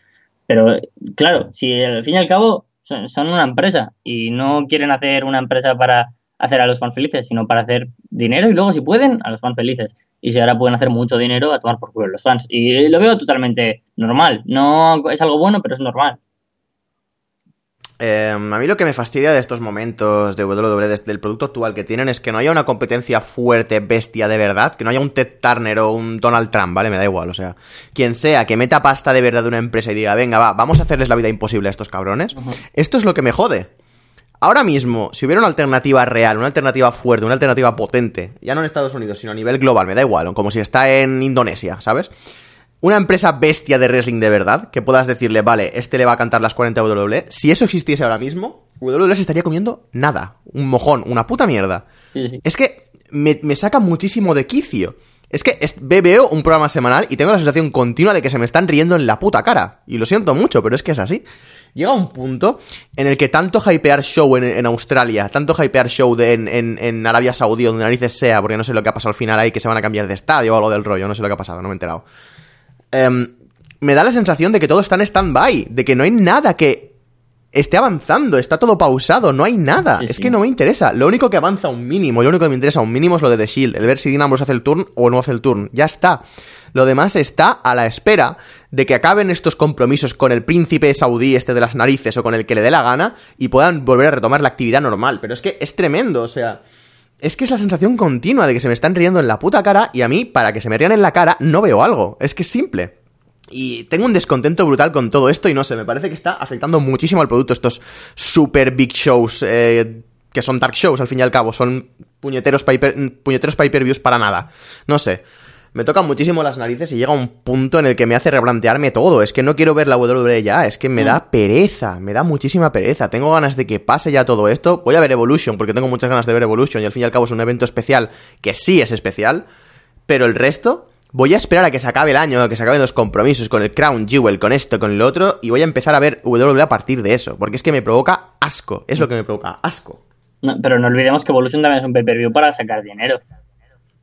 pero claro, si al fin y al cabo son, son una empresa y no quieren hacer una empresa para hacer a los fans felices, sino para hacer dinero y luego, si pueden, a los fans felices. Y si ahora pueden hacer mucho dinero, a tomar por culo los fans. Y lo veo totalmente normal. No es algo bueno, pero es normal. Eh, a mí lo que me fastidia de estos momentos de WWE, del producto actual que tienen, es que no haya una competencia fuerte, bestia de verdad, que no haya un Ted Turner o un Donald Trump, ¿vale? Me da igual, o sea, quien sea que meta pasta de verdad de una empresa y diga, venga, va, vamos a hacerles la vida imposible a estos cabrones, uh -huh. esto es lo que me jode. Ahora mismo, si hubiera una alternativa real, una alternativa fuerte, una alternativa potente, ya no en Estados Unidos, sino a nivel global, me da igual, como si está en Indonesia, ¿sabes? Una empresa bestia de wrestling de verdad, que puedas decirle, vale, este le va a cantar las 40 WWE, si eso existiese ahora mismo, WWE se estaría comiendo nada. Un mojón, una puta mierda. Sí, sí. Es que me, me saca muchísimo de quicio. Es que veo un programa semanal y tengo la sensación continua de que se me están riendo en la puta cara. Y lo siento mucho, pero es que es así. Llega un punto en el que tanto hypear show en, Australia, tanto hypear show en- en Arabia Saudí, donde narices sea, porque no sé lo que ha pasado al final ahí, que se van a cambiar de estadio o algo del rollo, no sé lo que ha pasado, no me he enterado. Em, me da la sensación de que todo está en stand-by, de que no hay nada que esté avanzando, está todo pausado, no hay nada. Sí, es sí. que no me interesa. Lo único que avanza un mínimo, lo único que me interesa un mínimo es lo de The Shield, el ver si Dean Ambrose hace el turn o no hace el turn. Ya está. Lo demás está a la espera de que acaben estos compromisos con el príncipe saudí este de las narices o con el que le dé la gana y puedan volver a retomar la actividad normal. Pero es que es tremendo, o sea... Es que es la sensación continua de que se me están riendo en la puta cara y a mí, para que se me rían en la cara, no veo algo. Es que es simple. Y tengo un descontento brutal con todo esto y no sé, me parece que está afectando muchísimo al producto estos super big shows, eh, que son dark shows al fin y al cabo, son puñeteros pay per- puñeteros pay-per-views para nada. No sé. Me tocan muchísimo las narices y llega un punto en el que me hace replantearme todo. Es que no quiero ver la WWE ya, es que me da pereza, me da muchísima pereza. Tengo ganas de que pase ya todo esto. Voy a ver Evolution porque tengo muchas ganas de ver Evolution y al fin y al cabo es un evento especial que sí es especial. Pero el resto, voy a esperar a que se acabe el año, a que se acaben los compromisos con el Crown Jewel, con esto, con lo otro, y voy a empezar a ver WWE a partir de eso, porque es que me provoca asco, es lo que me provoca asco. No, pero no olvidemos que Evolution también es un pay-per-view para sacar dinero.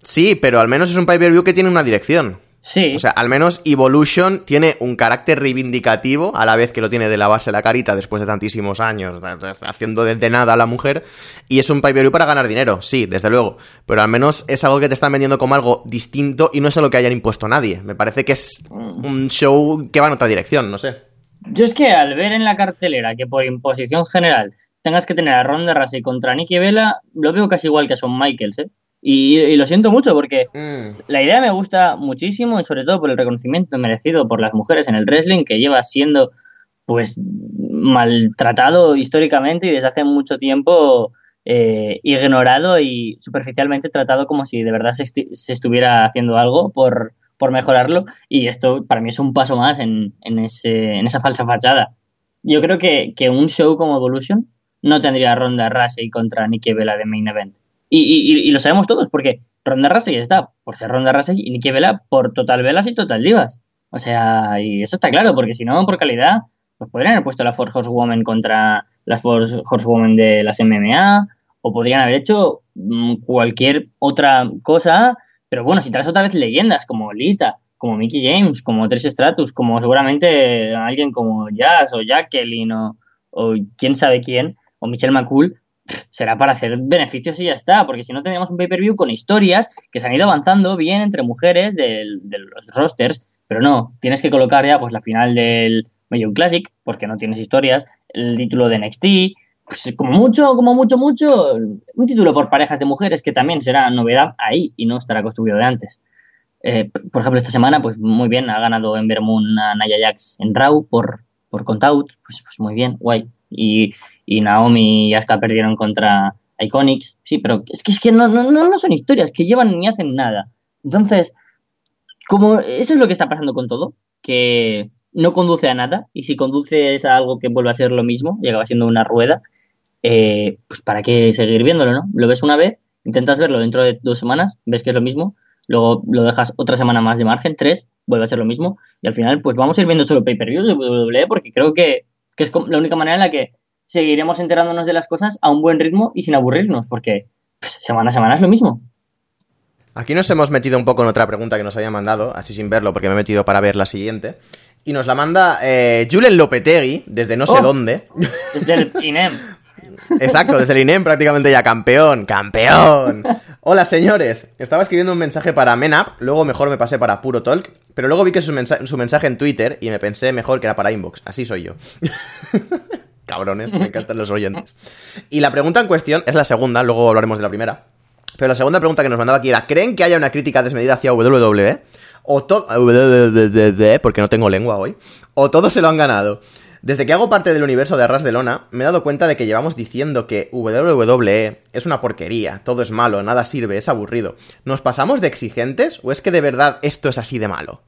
Sí, pero al menos es un pay-per-view que tiene una dirección. Sí. O sea, al menos Evolution tiene un carácter reivindicativo, a la vez que lo tiene de lavarse la carita después de tantísimos años, haciendo de, de nada a la mujer, y es un pay-per-view para ganar dinero, sí, desde luego, pero al menos es algo que te están vendiendo como algo distinto y no es algo que hayan impuesto nadie. Me parece que es un show que va en otra dirección, no sé. Yo es que al ver en la cartelera que por imposición general tengas que tener a Ronda Rousey contra Nikki Vela, lo veo casi igual que a Shawn Michaels, ¿eh? Y, y lo siento mucho porque la idea me gusta muchísimo y sobre todo por el reconocimiento merecido por las mujeres en el wrestling que lleva siendo pues maltratado históricamente y desde hace mucho tiempo eh, ignorado y superficialmente tratado como si de verdad se, esti- se estuviera haciendo algo por, por mejorarlo y esto para mí es un paso más en, en, ese, en esa falsa fachada. Yo creo que, que un show como Evolution no tendría Ronda Rousey contra Nikki Bella de main event. Y, y, y lo sabemos todos, porque Ronda Rousey está por ser Ronda Rousey y Nikki Bella por Total Velas y Total Divas. O sea, y eso está claro, porque si no, por calidad, pues podrían haber puesto la Force Horsewoman contra las Force Horsewoman de las MMA, o podrían haber hecho mm, cualquier otra cosa, pero bueno, si traes otra vez leyendas como Lita, como Mickey James, como Trish Stratus, como seguramente alguien como Jazz o Jacqueline o quién sabe quién, o Michelle McCool, será para hacer beneficios y ya está, porque si no tendríamos un pay-per-view con historias que se han ido avanzando bien entre mujeres del- de, los rosters, pero no, tienes que colocar ya pues la final del Major Classic, porque no tienes historias, el título de NXT, pues como mucho, como mucho, mucho, un título por parejas de mujeres que también será novedad ahí y no estará construido de antes. Eh, por ejemplo, esta semana, pues muy bien, ha ganado Ember Moon a Nia Jax en Raw por, por pues, pues muy bien, guay. Y, y Naomi y Asuka perdieron contra Iconics, sí, pero es que, es que no, no, no son historias, que llevan ni hacen nada. Entonces, como eso es lo que está pasando con todo, que no conduce a nada, y si conduce es a algo que vuelve a ser lo mismo, y acaba siendo una rueda, eh, pues para qué seguir viéndolo, ¿no? Lo ves una vez, intentas verlo dentro de dos semanas, ves que es lo mismo, luego lo dejas otra semana más de margen, tres, vuelve a ser lo mismo, y al final pues vamos a ir viendo solo pay-per-views de WWE porque creo que, que es la única manera en la que seguiremos enterándonos de las cosas a un buen ritmo y sin aburrirnos, porque pues, semana a semana es lo mismo. Aquí nos hemos metido un poco en otra pregunta que nos había mandado, así sin verlo, porque me he metido para ver la siguiente. Y nos la manda eh, Julen Lopetegui, desde no sé Oh. dónde. Desde el INEM. Exacto, desde el INEM prácticamente ya campeón, campeón. Hola señores, estaba escribiendo un mensaje para Menap, luego mejor me pasé para Puro Talk, pero luego vi que su, mensa- su mensaje en Twitter y me pensé mejor que era para Inbox, así soy yo. Cabrones, me encantan los oyentes. Y la pregunta en cuestión es la segunda, luego hablaremos de la primera. Pero la segunda pregunta que nos mandaba aquí era, ¿creen que haya una crítica desmedida hacia WWE? O todo... Porque no tengo lengua hoy. O todos se lo han ganado. Desde que hago parte del universo de Arras de Lona, me he dado cuenta de que llevamos diciendo que WWE es una porquería, todo es malo, nada sirve, es aburrido. ¿Nos pasamos de exigentes o es que de verdad esto es así de malo?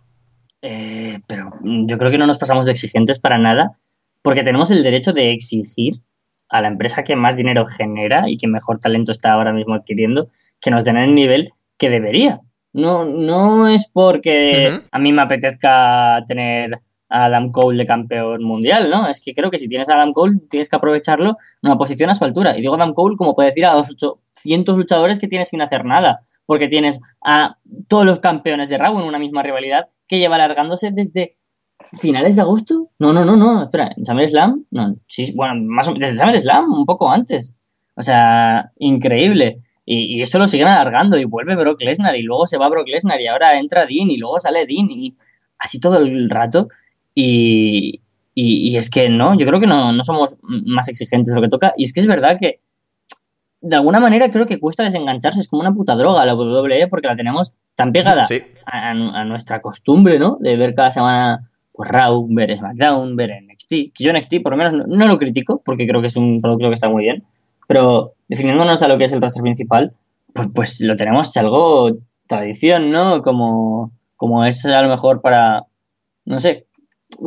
Eh, pero yo creo que no nos pasamos de exigentes para nada, porque tenemos el derecho de exigir a la empresa que más dinero genera y que mejor talento está ahora mismo adquiriendo, que nos den el nivel que debería. No, no es porque a mí me apetezca tener a Adam Cole de campeón mundial, ¿no? Es que creo que si tienes a Adam Cole tienes que aprovecharlo en una posición a su altura. Y digo Adam Cole como puede decir a los 800 luchadores que tienes sin hacer nada, porque tienes a todos los campeones de Raw en una misma rivalidad que lleva alargándose desde finales de agosto. No, no, no, no, espera, en SummerSlam, no, sí, bueno, más o menos, desde SummerSlam, un poco antes. O sea, increíble. Y, y, eso lo siguen alargando y vuelve Brock Lesnar y luego se va Brock Lesnar y ahora entra Dean y luego sale Dean y así todo el rato. Y, y, es que no, yo creo que no, no, somos más exigentes de lo que toca. Y es que es verdad que de alguna manera creo que cuesta desengancharse, es como una puta droga la WWE porque la tenemos tan pegada a, a, nuestra costumbre, ¿no? De ver cada semana pues Raw, ver SmackDown, ver NXT. Que yo NXT por lo menos no, lo critico porque creo que es un producto que está muy bien. Pero definiéndonos a lo que es el roster principal, pues, pues lo tenemos algo tradición, ¿no? Como, como es a lo mejor para, no sé,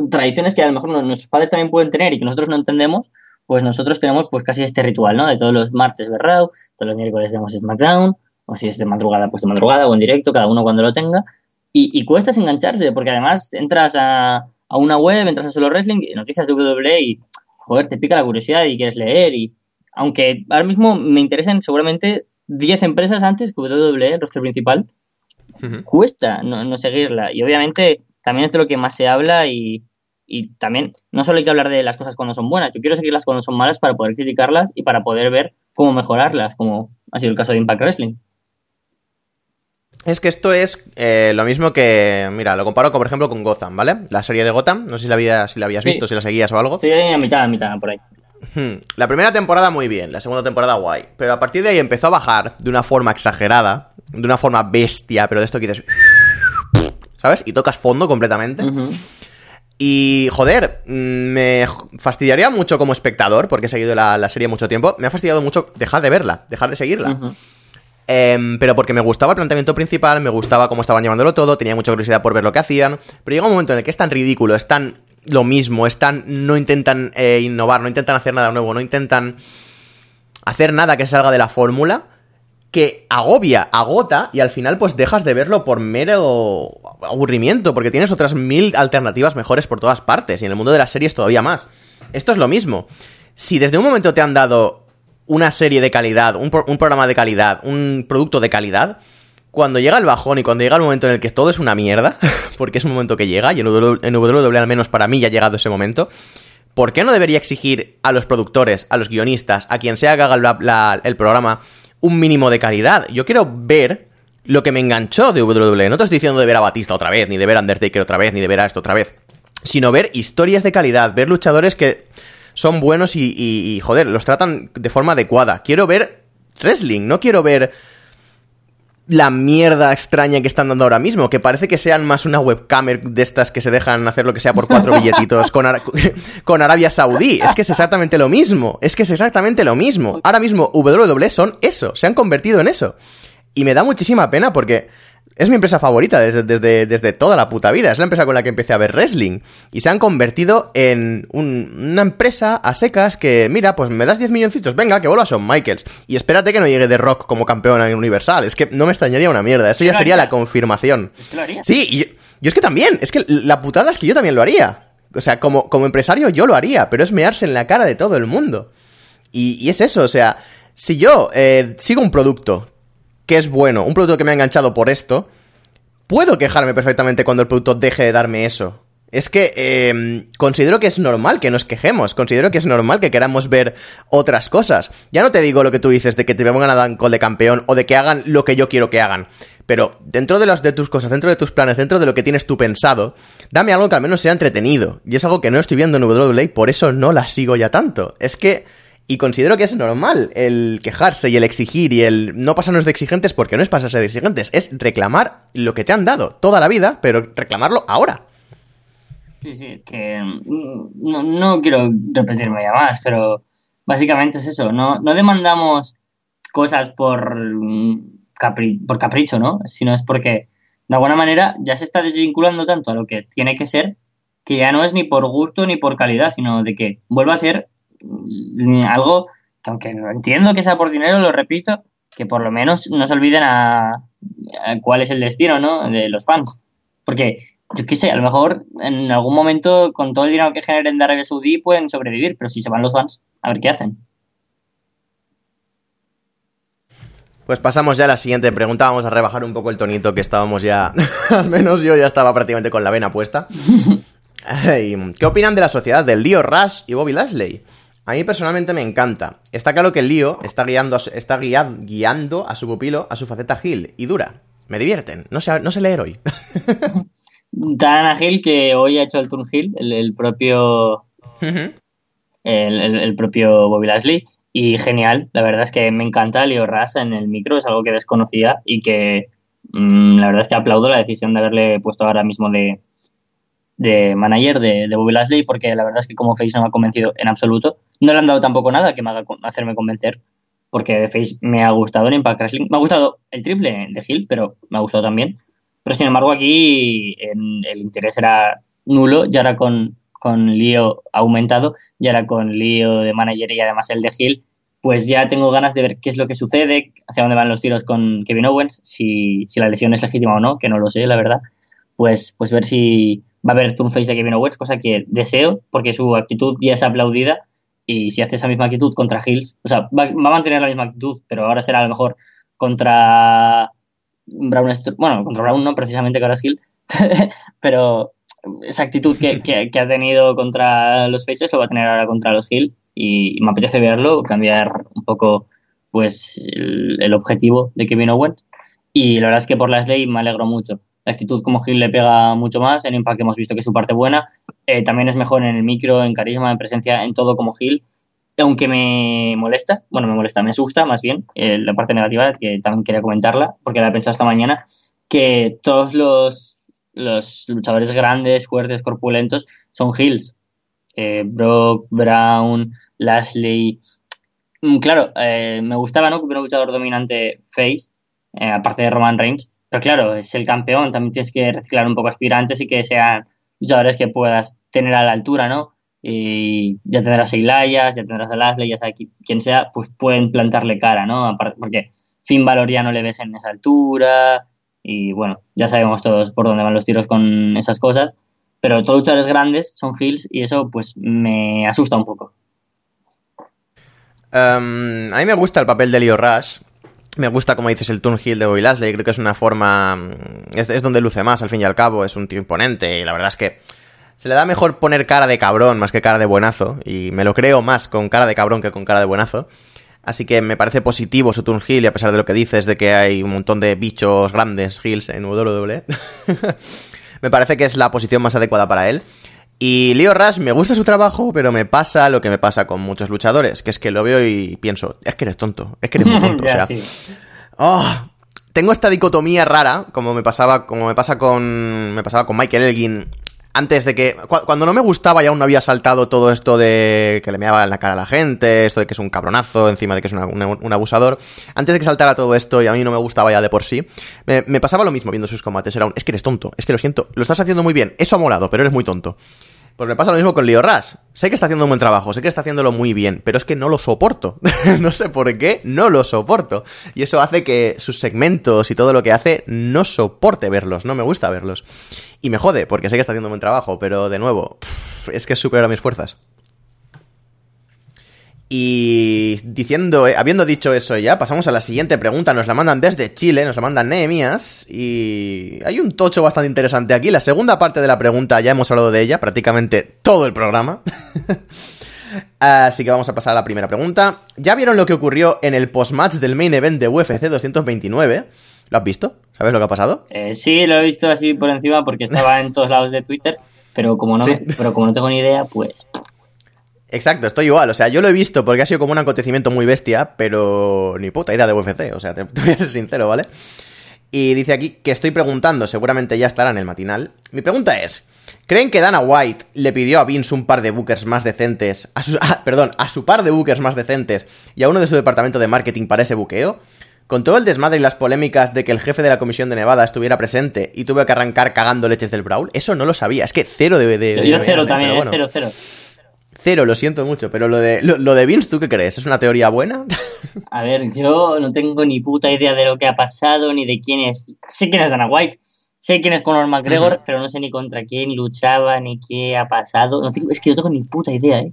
tradiciones que a lo mejor nuestros padres también pueden tener y que nosotros no entendemos, pues nosotros tenemos pues casi este ritual, ¿no? De todos los martes ver Raw, todos los miércoles vemos SmackDown, o si es de madrugada, pues de madrugada o en directo, cada uno cuando lo tenga. Y, y cuesta engancharse, porque además entras a, a, una web, entras a Solo Wrestling, noticias de WWE y, joder, te pica la curiosidad y quieres leer. Y aunque ahora mismo me interesen seguramente 10 empresas antes que WWE, el roster principal, cuesta no, no seguirla. Y obviamente también es de lo que más se habla y, y también no solo hay que hablar de las cosas cuando son buenas, yo quiero seguirlas cuando son malas para poder criticarlas y para poder ver cómo mejorarlas, como ha sido el caso de Impact Wrestling. Es que esto es eh, lo mismo que, mira, lo comparo con, por ejemplo con Gotham, ¿vale? La serie de Gotham, no sé si la, habías, si la habías visto, si la seguías o algo. Estoy a mitad, a mitad, por ahí. Hmm. La primera temporada muy bien, la segunda temporada guay, pero a partir de ahí empezó a bajar de una forma exagerada, de una forma bestia, pero de esto que dices, ¿sabes? Y tocas fondo completamente. Y, joder, mm, me fastidiaría mucho como espectador, porque he seguido la, serie mucho tiempo, me ha fastidiado mucho dejar de verla, dejar de seguirla. Em, pero porque me gustaba el planteamiento principal, me gustaba cómo estaban llevándolo todo, tenía mucha curiosidad por ver lo que hacían, pero llega un momento en el que es tan ridículo, es tan lo mismo, es tan... no intentan eh, innovar, no intentan hacer nada nuevo, no intentan hacer nada que salga de la fórmula, que agobia, agota y al final pues dejas de verlo por mero aburrimiento, porque tienes otras mil alternativas mejores por todas partes y en el mundo de las series todavía más. Esto es lo mismo. Si desde un momento te han dado una serie de calidad, un, programa de calidad, un producto de calidad, cuando llega el bajón y cuando llega el momento en el que todo es una mierda, porque es un momento que llega, y en WWE al menos para mí ya ha llegado ese momento, ¿por qué no debería exigir a los productores, a los guionistas, a quien sea que haga el programa, un mínimo de calidad. Yo quiero ver lo que me enganchó de WWE. No te estoy diciendo de ver a Batista otra vez, ni de ver a Undertaker otra vez, ni de ver a esto otra vez. Sino ver historias de calidad, ver luchadores que son buenos y, y joder, los tratan de forma adecuada. Quiero ver wrestling, no quiero ver la mierda extraña que están dando ahora mismo, que parece que sean más una webcamer de estas que se dejan hacer lo que sea por cuatro billetitos con, con Arabia Saudí. Es que es exactamente lo mismo, es que es exactamente lo mismo. Ahora mismo WWE son eso, se han convertido en eso. Y me da muchísima pena porque es mi empresa favorita desde, desde, toda la puta vida. Es la empresa con la que empecé a ver wrestling. Y se han convertido en una empresa a secas que, mira, pues me das 10 milloncitos, venga, que vuelva a Shawn Michaels. Y espérate que no llegue de Rock como campeón en Universal. Es que no me extrañaría una mierda. Eso ya sería la confirmación. Sí, y yo, es que también. Es que la putada es que yo también lo haría. O sea, como, como empresario yo lo haría, pero es mearse en la cara de todo el mundo. Y, es eso, o sea, si yo eh, sigo un producto que es bueno, un producto que me ha enganchado por esto, puedo quejarme perfectamente cuando el producto deje de darme eso. Es que em, considero que es normal que nos quejemos, considero que es normal que queramos ver otras cosas. Ya no te digo lo que tú dices de que te pongan a Dan Cole de campeón o de que hagan lo que yo quiero que hagan. Pero dentro de, las de tus cosas, dentro de tus planes, dentro de lo que tienes tú pensado, dame algo que al menos sea entretenido. Y es algo que no estoy viendo en WWE, por eso no la sigo ya tanto. Es que y considero que es normal el quejarse y el exigir y el no pasarnos de exigentes porque no es pasarse de exigentes, es reclamar lo que te han dado toda la vida, pero reclamarlo ahora. Sí, sí, es que mm, no, quiero repetirme ya más, pero básicamente es eso, no, no demandamos cosas por, mm, por capricho, ¿no? Sino es porque de alguna manera ya se está desvinculando tanto a lo que tiene que ser que ya no es ni por gusto ni por calidad, sino de que vuelva a ser algo que aunque no entiendo que sea por dinero, lo repito, que por lo menos no se olviden a, cuál es el destino, ¿no? De los fans. Porque, yo qué sé, a lo mejor en algún momento con todo el dinero que generen de Arabia Saudí pueden sobrevivir, pero si se van los fans, a ver qué hacen. Pues pasamos ya a la siguiente pregunta. Vamos a rebajar un poco el tonito que estábamos ya. al menos yo ya estaba prácticamente con la vena puesta. ¿Qué opinan de la sociedad del lío Rush y Bobby Lashley? A mí personalmente me encanta. Está claro que el lío está guiando, está guiando a su pupilo a su faceta Gil y dura. Me divierten. No sé, no sé leer hoy. Tan ágil que hoy ha hecho el turn Hill, el, propio. el, propio Bobby Lashley. Y genial, la verdad es que me encanta Leo Ras en el micro, es algo que desconocía y que mm, la verdad es que aplaudo la decisión de haberle puesto ahora mismo de, de manager de, de, Bobby Lashley porque la verdad es que como Face no me ha convencido en absoluto. No le han dado tampoco nada que me haga hacerme convencer porque de Face me ha gustado en Impact Wrestling. Me ha gustado el triple de Hill, pero me ha gustado también. Pero sin embargo aquí el interés era nulo y ahora con, con Lío aumentado y ahora con Lío de manager y además el de Hill, pues ya tengo ganas de ver qué es lo que sucede, hacia dónde van los tiros con Kevin Owens, si, si la lesión es legítima o no, que no lo sé, la verdad. Pues, pues ver si, va a haber face de Kevin Owens, cosa que deseo, porque su actitud ya es aplaudida. Y si hace esa misma actitud contra Hills, o sea, va, a mantener la misma actitud, pero ahora será a lo mejor contra Brown, bueno, contra Brown no precisamente que ahora es Hill, pero esa actitud que, que, ha tenido contra los Faces lo va a tener ahora contra los Hill y, me apetece verlo, cambiar un poco pues el, el, objetivo de Kevin Owens y la verdad es que por la Slay me alegro mucho actitud como Gil le pega mucho más, en Impact hemos visto que es su parte buena, eh, también es mejor en el micro, en carisma, en presencia, en todo como Gil, aunque me molesta, bueno, me molesta, me asusta más bien, eh, la parte negativa, que también quería comentarla, porque la he pensado esta mañana, que todos los, los luchadores grandes, fuertes, corpulentos, son Hills. Eh, Brock, Brown, Lashley. Mm, claro, me gustaba, ¿no? Que hubiera un luchador dominante face, aparte de Roman Reigns, pero claro, es el campeón, también tienes que reciclar un poco aspirantes y que sean luchadores que puedas tener a la altura, ¿no? Y ya tendrás a Ilayas, ya tendrás a Lashley, ya sea quien sea, pues pueden plantarle cara, ¿no? Porque Finn Balor ya no le ves en esa altura y bueno, ya sabemos todos por dónde van los tiros con esas cosas, pero todos luchadores grandes son heels y eso pues me asusta un poco. Em, a mí me gusta el papel de Leo Rush, me gusta, como dices, el Turn Hill de Bobby Lashley. Creo que es una forma. Mm, es, donde luce más, al fin y al cabo. Es un tío imponente. Y la verdad es que se le da mejor poner cara de cabrón más que cara de buenazo. Y me lo creo más con cara de cabrón que con cara de buenazo. Así que me parece positivo su Turn Hill. Y a pesar de lo que dices de que hay un montón de bichos grandes Hills en WWE, me parece que es la posición más adecuada para él. Y Leo Rush me gusta su trabajo, pero me pasa lo que me pasa con muchos luchadores, que es que lo veo y pienso, es que eres tonto, es que eres muy tonto. o sea, oh, tengo esta dicotomía rara, como me pasaba, como me pasa con, me pasaba con Michael Elgin antes de que, cuando no me gustaba y aún no había saltado todo esto de que le meaba en la cara a la gente, esto de que es un cabronazo, encima de que es un abusador, antes de que saltara todo esto y a mí no me gustaba ya de por sí, me, me pasaba lo mismo viendo sus combates, era un, es que eres tonto, es que lo siento, lo estás haciendo muy bien, eso ha molado, pero eres muy tonto. Pues me pasa lo mismo con Leo Rush. Sé que está haciendo un buen trabajo, sé que está haciéndolo muy bien, pero es que no lo soporto. no sé por qué, no lo soporto. Y eso hace que sus segmentos y todo lo que hace no soporte verlos, no me gusta verlos. Y me jode, porque sé que está haciendo un buen trabajo, pero de nuevo, es que es superior a mis fuerzas. Y diciendo, eh, habiendo dicho eso ya, pasamos a la siguiente pregunta. Nos la mandan desde Chile, nos la mandan Nehemías. Y hay un tocho bastante interesante aquí. La segunda parte de la pregunta ya hemos hablado de ella, prácticamente todo el programa. Así que vamos a pasar a la primera pregunta. ¿Ya vieron lo que ocurrió en el postmatch del main event de UFC 229? ¿Lo has visto? ¿Sabes lo que ha pasado? Eh, sí, lo he visto así por encima porque estaba en todos lados de Twitter, pero como no, pero como no tengo ni idea, pues Exacto, estoy igual. O sea, yo lo he visto porque ha sido como un acontecimiento muy bestia, pero ni puta idea de UFC. O sea, te, voy a ser sincero, ¿vale? Y dice aquí que estoy preguntando, seguramente ya estará en el matinal. Mi pregunta es: ¿creen que Dana White le pidió a Vince un par de bookers más decentes? A su, ah, perdón, a su par de bookers más decentes y a uno de su departamento de marketing para ese buqueo? Con todo el desmadre y las polémicas de que el jefe de la comisión de Nevada estuviera presente y tuve que arrancar cagando leches del Brawl, eso no lo sabía. Es que cero de. de, Yo cero también, cero, cero. Cero, lo siento mucho, pero lo de, lo, de Vince, ¿tú qué crees? ¿Es una teoría buena? A ver, yo no tengo ni puta idea de lo que ha pasado, ni de quién es. Sé quién es Dana White, sé quién es Conor McGregor, pero no sé ni contra quién luchaba, ni qué ha pasado. No tengo, es que no tengo ni puta idea, ¿eh?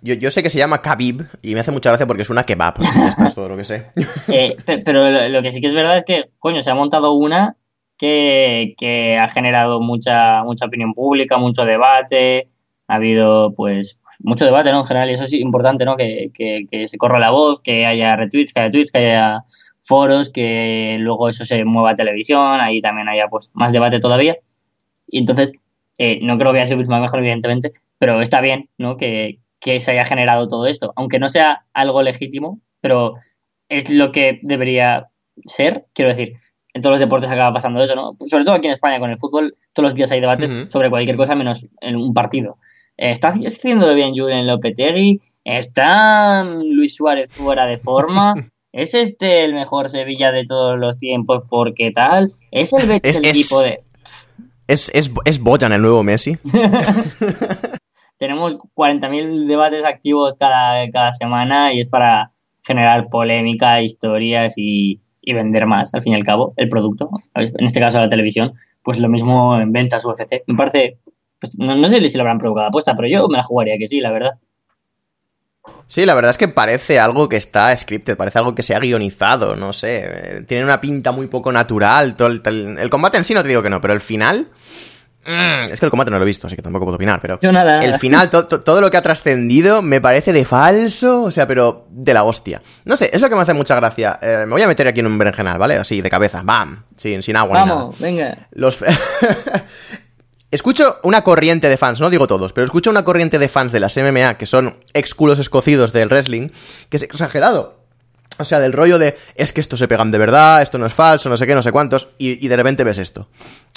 Yo, yo, sé que se llama Khabib y me hace mucha gracia porque es una kebab. Esto es todo lo que sé. Eh, pero lo, que sí que es verdad es que, coño, se ha montado una que, que ha generado mucha, mucha opinión pública, mucho debate. Ha habido, pues, mucho debate, ¿no? En general, y eso es importante, ¿no? Que, se corra la voz, que haya retweets, que haya tweets, que haya foros, que luego eso se mueva a televisión, ahí también haya pues más debate todavía. Y entonces, eh, no creo que haya sido mejor, evidentemente, pero está bien, ¿no? Que, se haya generado todo esto, aunque no sea algo legítimo, pero es lo que debería ser, quiero decir. En todos los deportes acaba pasando eso, ¿no? Sobre todo aquí en España con el fútbol, todos los días hay debates sobre cualquier cosa menos en un partido. ¿Está haciéndolo bien Julian Lopetegui? ¿Está Luis Suárez fuera de forma? ¿Es este el mejor Sevilla de todos los tiempos? porque tal? ¿Es el Betis el equipo de...? Es, es, es Boyan el nuevo Messi. Tenemos 40.000 debates activos cada, cada semana y es para generar polémica, historias y, y, vender más, al fin y al cabo, el producto. En este caso la televisión, pues lo mismo en ventas UFC. Me parece pues no, sé si lo habrán provocado apuesta, pero yo me la jugaría que sí, la verdad. Sí, la verdad es que parece algo que está scripted, parece algo que se ha guionizado, no sé. Tiene una pinta muy poco natural. Todo el, combate en sí no te digo que no, pero el final. Mm, es que el combate no lo he visto, así que tampoco puedo opinar, pero. El final, todo lo que ha trascendido me parece de falso, o sea, pero de la hostia. No sé, es lo que me hace mucha gracia. Eh, me voy a meter aquí en un berenjenal, ¿vale? Así, de cabeza, ¡bam! Sin, sin agua Vamos, ni nada. venga. Los. Escucho una corriente de fans, no digo todos, pero escucho una corriente de fans de las MMA, que son ex culos escocidos del wrestling, que es exagerado. O sea, del rollo de, es que esto se pegan de verdad, esto no es falso, no sé qué, no sé cuántos, y, de repente ves esto.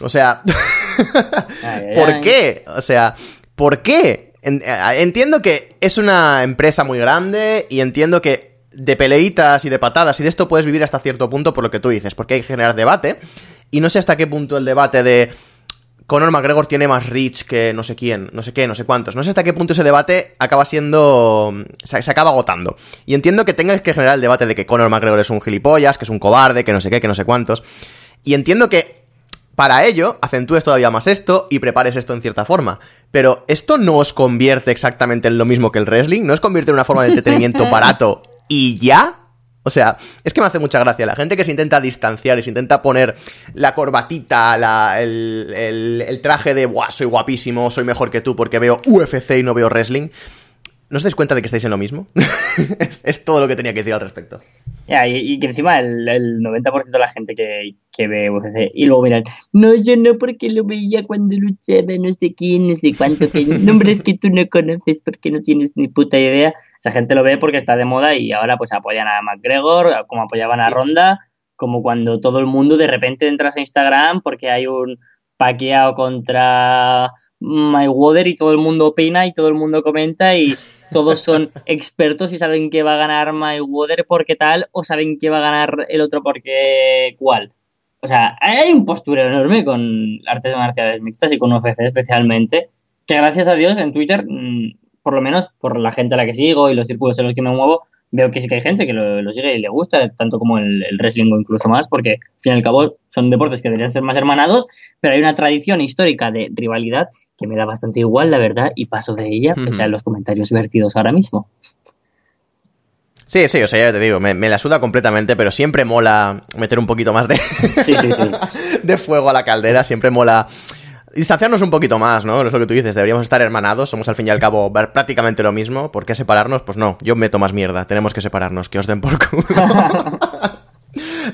O sea, ¿por qué? O sea, ¿por qué? Eh, entiendo que es una empresa muy grande y entiendo que de peleitas y de patadas y de esto puedes vivir hasta cierto punto por lo que tú dices, porque hay que generar debate. Y no sé hasta qué punto el debate de Conor McGregor tiene más reach que no sé quién, no sé qué, no sé cuántos. No sé hasta qué punto ese debate acaba siendo. Se, acaba agotando. Y entiendo que tengas que generar el debate de que Conor McGregor es un gilipollas, que es un cobarde, que no sé qué, que no sé cuántos. Y entiendo que para ello acentúes todavía más esto y prepares esto en cierta forma. Pero esto no os convierte exactamente en lo mismo que el wrestling, no os convierte en una forma de entretenimiento barato y ya. O sea, es que me hace mucha gracia. La gente que se intenta distanciar y se intenta poner la corbatita, el, traje de, Buah, soy guapísimo, soy mejor que tú porque veo UFC y no veo wrestling. ¿No os dais cuenta de que estáis en lo mismo? es, todo lo que tenía que decir al respecto. Ya, y, que encima el, 90% de la gente que, ve UFC y luego miran, no, yo no porque lo veía cuando luchaba, no sé quién, no sé cuánto, que nombres que tú no conoces porque no tienes ni puta idea. Esa gente lo ve porque está de moda y ahora pues apoyan a McGregor, como apoyaban a Ronda, como cuando todo el mundo de repente entras a Instagram porque hay un paqueado contra Mayweather y todo el mundo opina y todo el mundo comenta y todos son expertos y saben que va a ganar Mayweather porque tal o saben que va a ganar el otro porque cuál. O sea, hay un postureo enorme con artes marciales mixtas y con UFC especialmente, que gracias a Dios en Twitter mm, por lo menos por la gente a la que sigo y los círculos en los que me muevo, veo que sí que hay gente que lo, sigue y le gusta, tanto como el, wrestling o incluso más, porque al fin y al cabo son deportes que deberían ser más hermanados, pero hay una tradición histórica de rivalidad que me da bastante igual, la verdad, y paso de ella, pese a los comentarios vertidos ahora mismo. Sí, sí, o sea, ya te digo, me, la suda completamente, pero siempre mola meter un poquito más de, sí, sí, sí. de fuego a la caldera, siempre mola distanciarnos un poquito más, ¿no? Es lo que tú dices, deberíamos estar hermanados, somos al fin y al cabo prácticamente lo mismo. ¿Por qué separarnos? Pues no, yo meto más mierda, tenemos que separarnos, que os den por culo. nada,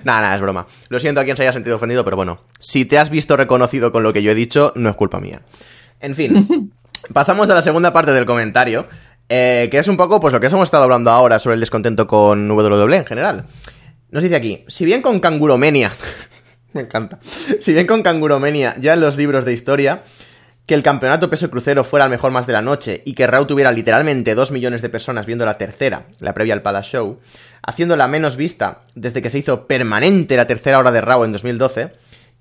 nada, es broma. Lo siento a quien se haya sentido ofendido, pero bueno, si te has visto reconocido con lo que yo he dicho, no es culpa mía. En fin, pasamos a la segunda parte del comentario, eh, que es un poco pues lo que hemos estado hablando ahora sobre el descontento con WWE en general. Nos dice aquí, si bien con Canguromenia Me encanta. Si bien con Canguromenia, ya en los libros de historia, que el campeonato peso crucero fuera el mejor más de la noche y que Raw tuviera literalmente 2 millones de personas viendo la tercera, la previa al Palace Show, haciéndola menos vista desde que se hizo permanente la tercera hora de Raw en 2012,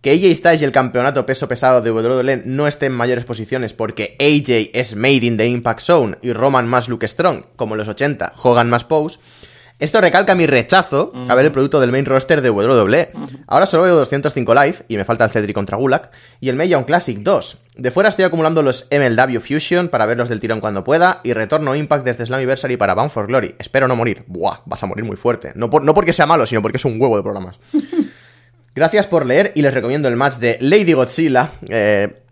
que AJ Styles y el campeonato peso pesado de WWE no estén en mayores posiciones porque AJ es made in the Impact Zone y Roman más Luke Strong, como en los 80, Hogan más Pose. Esto recalca mi rechazo a ver el producto del main roster de WWE. Ahora solo veo 205 live y me falta el Cedric contra Gulak y el Mae Young Classic 2. De fuera estoy acumulando los MLW Fusion para verlos del tirón cuando pueda y retorno Impact desde Slammiversary para Bound for Glory. Espero no morir. Buah, vas a morir muy fuerte. No, por- no porque sea malo, sino porque es un huevo de programas. Gracias por leer y les recomiendo el match de Lady Godzilla, eh,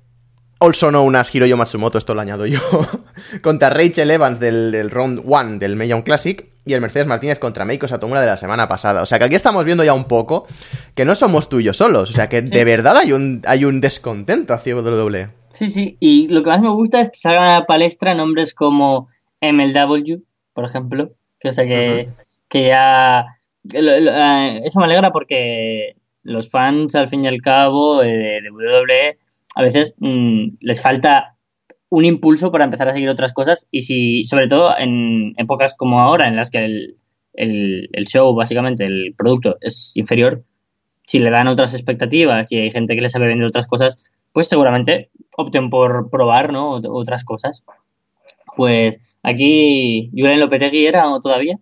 also known as Hiroyo Matsumoto, esto lo añado yo, contra Rachel Evans del, del Round 1 del Mae Young Classic y el Mercedes Martínez contra Meiko Satomura de la semana pasada. O sea que aquí estamos viendo ya un poco que no somos tú y yo solos, o sea que de verdad hay un, hay un descontento hacia. WWE. Sí, sí, y lo que más me gusta es que salgan a la palestra nombres como MLW, por ejemplo, que o sea que, que ya... que lo- lo- eh, eso me alegra porque los fans, al fin y al cabo, eh, de WWE, a veces mm, les falta un impulso para empezar a seguir otras cosas y si, sobre todo en épocas como ahora, en las que el, el, el show, básicamente, el producto es inferior, si le dan otras expectativas y hay gente que le sabe vender otras cosas, pues seguramente opten por probar, ¿no? Ot- Otras cosas. Pues aquí, Julen Lopetegui era o todavía.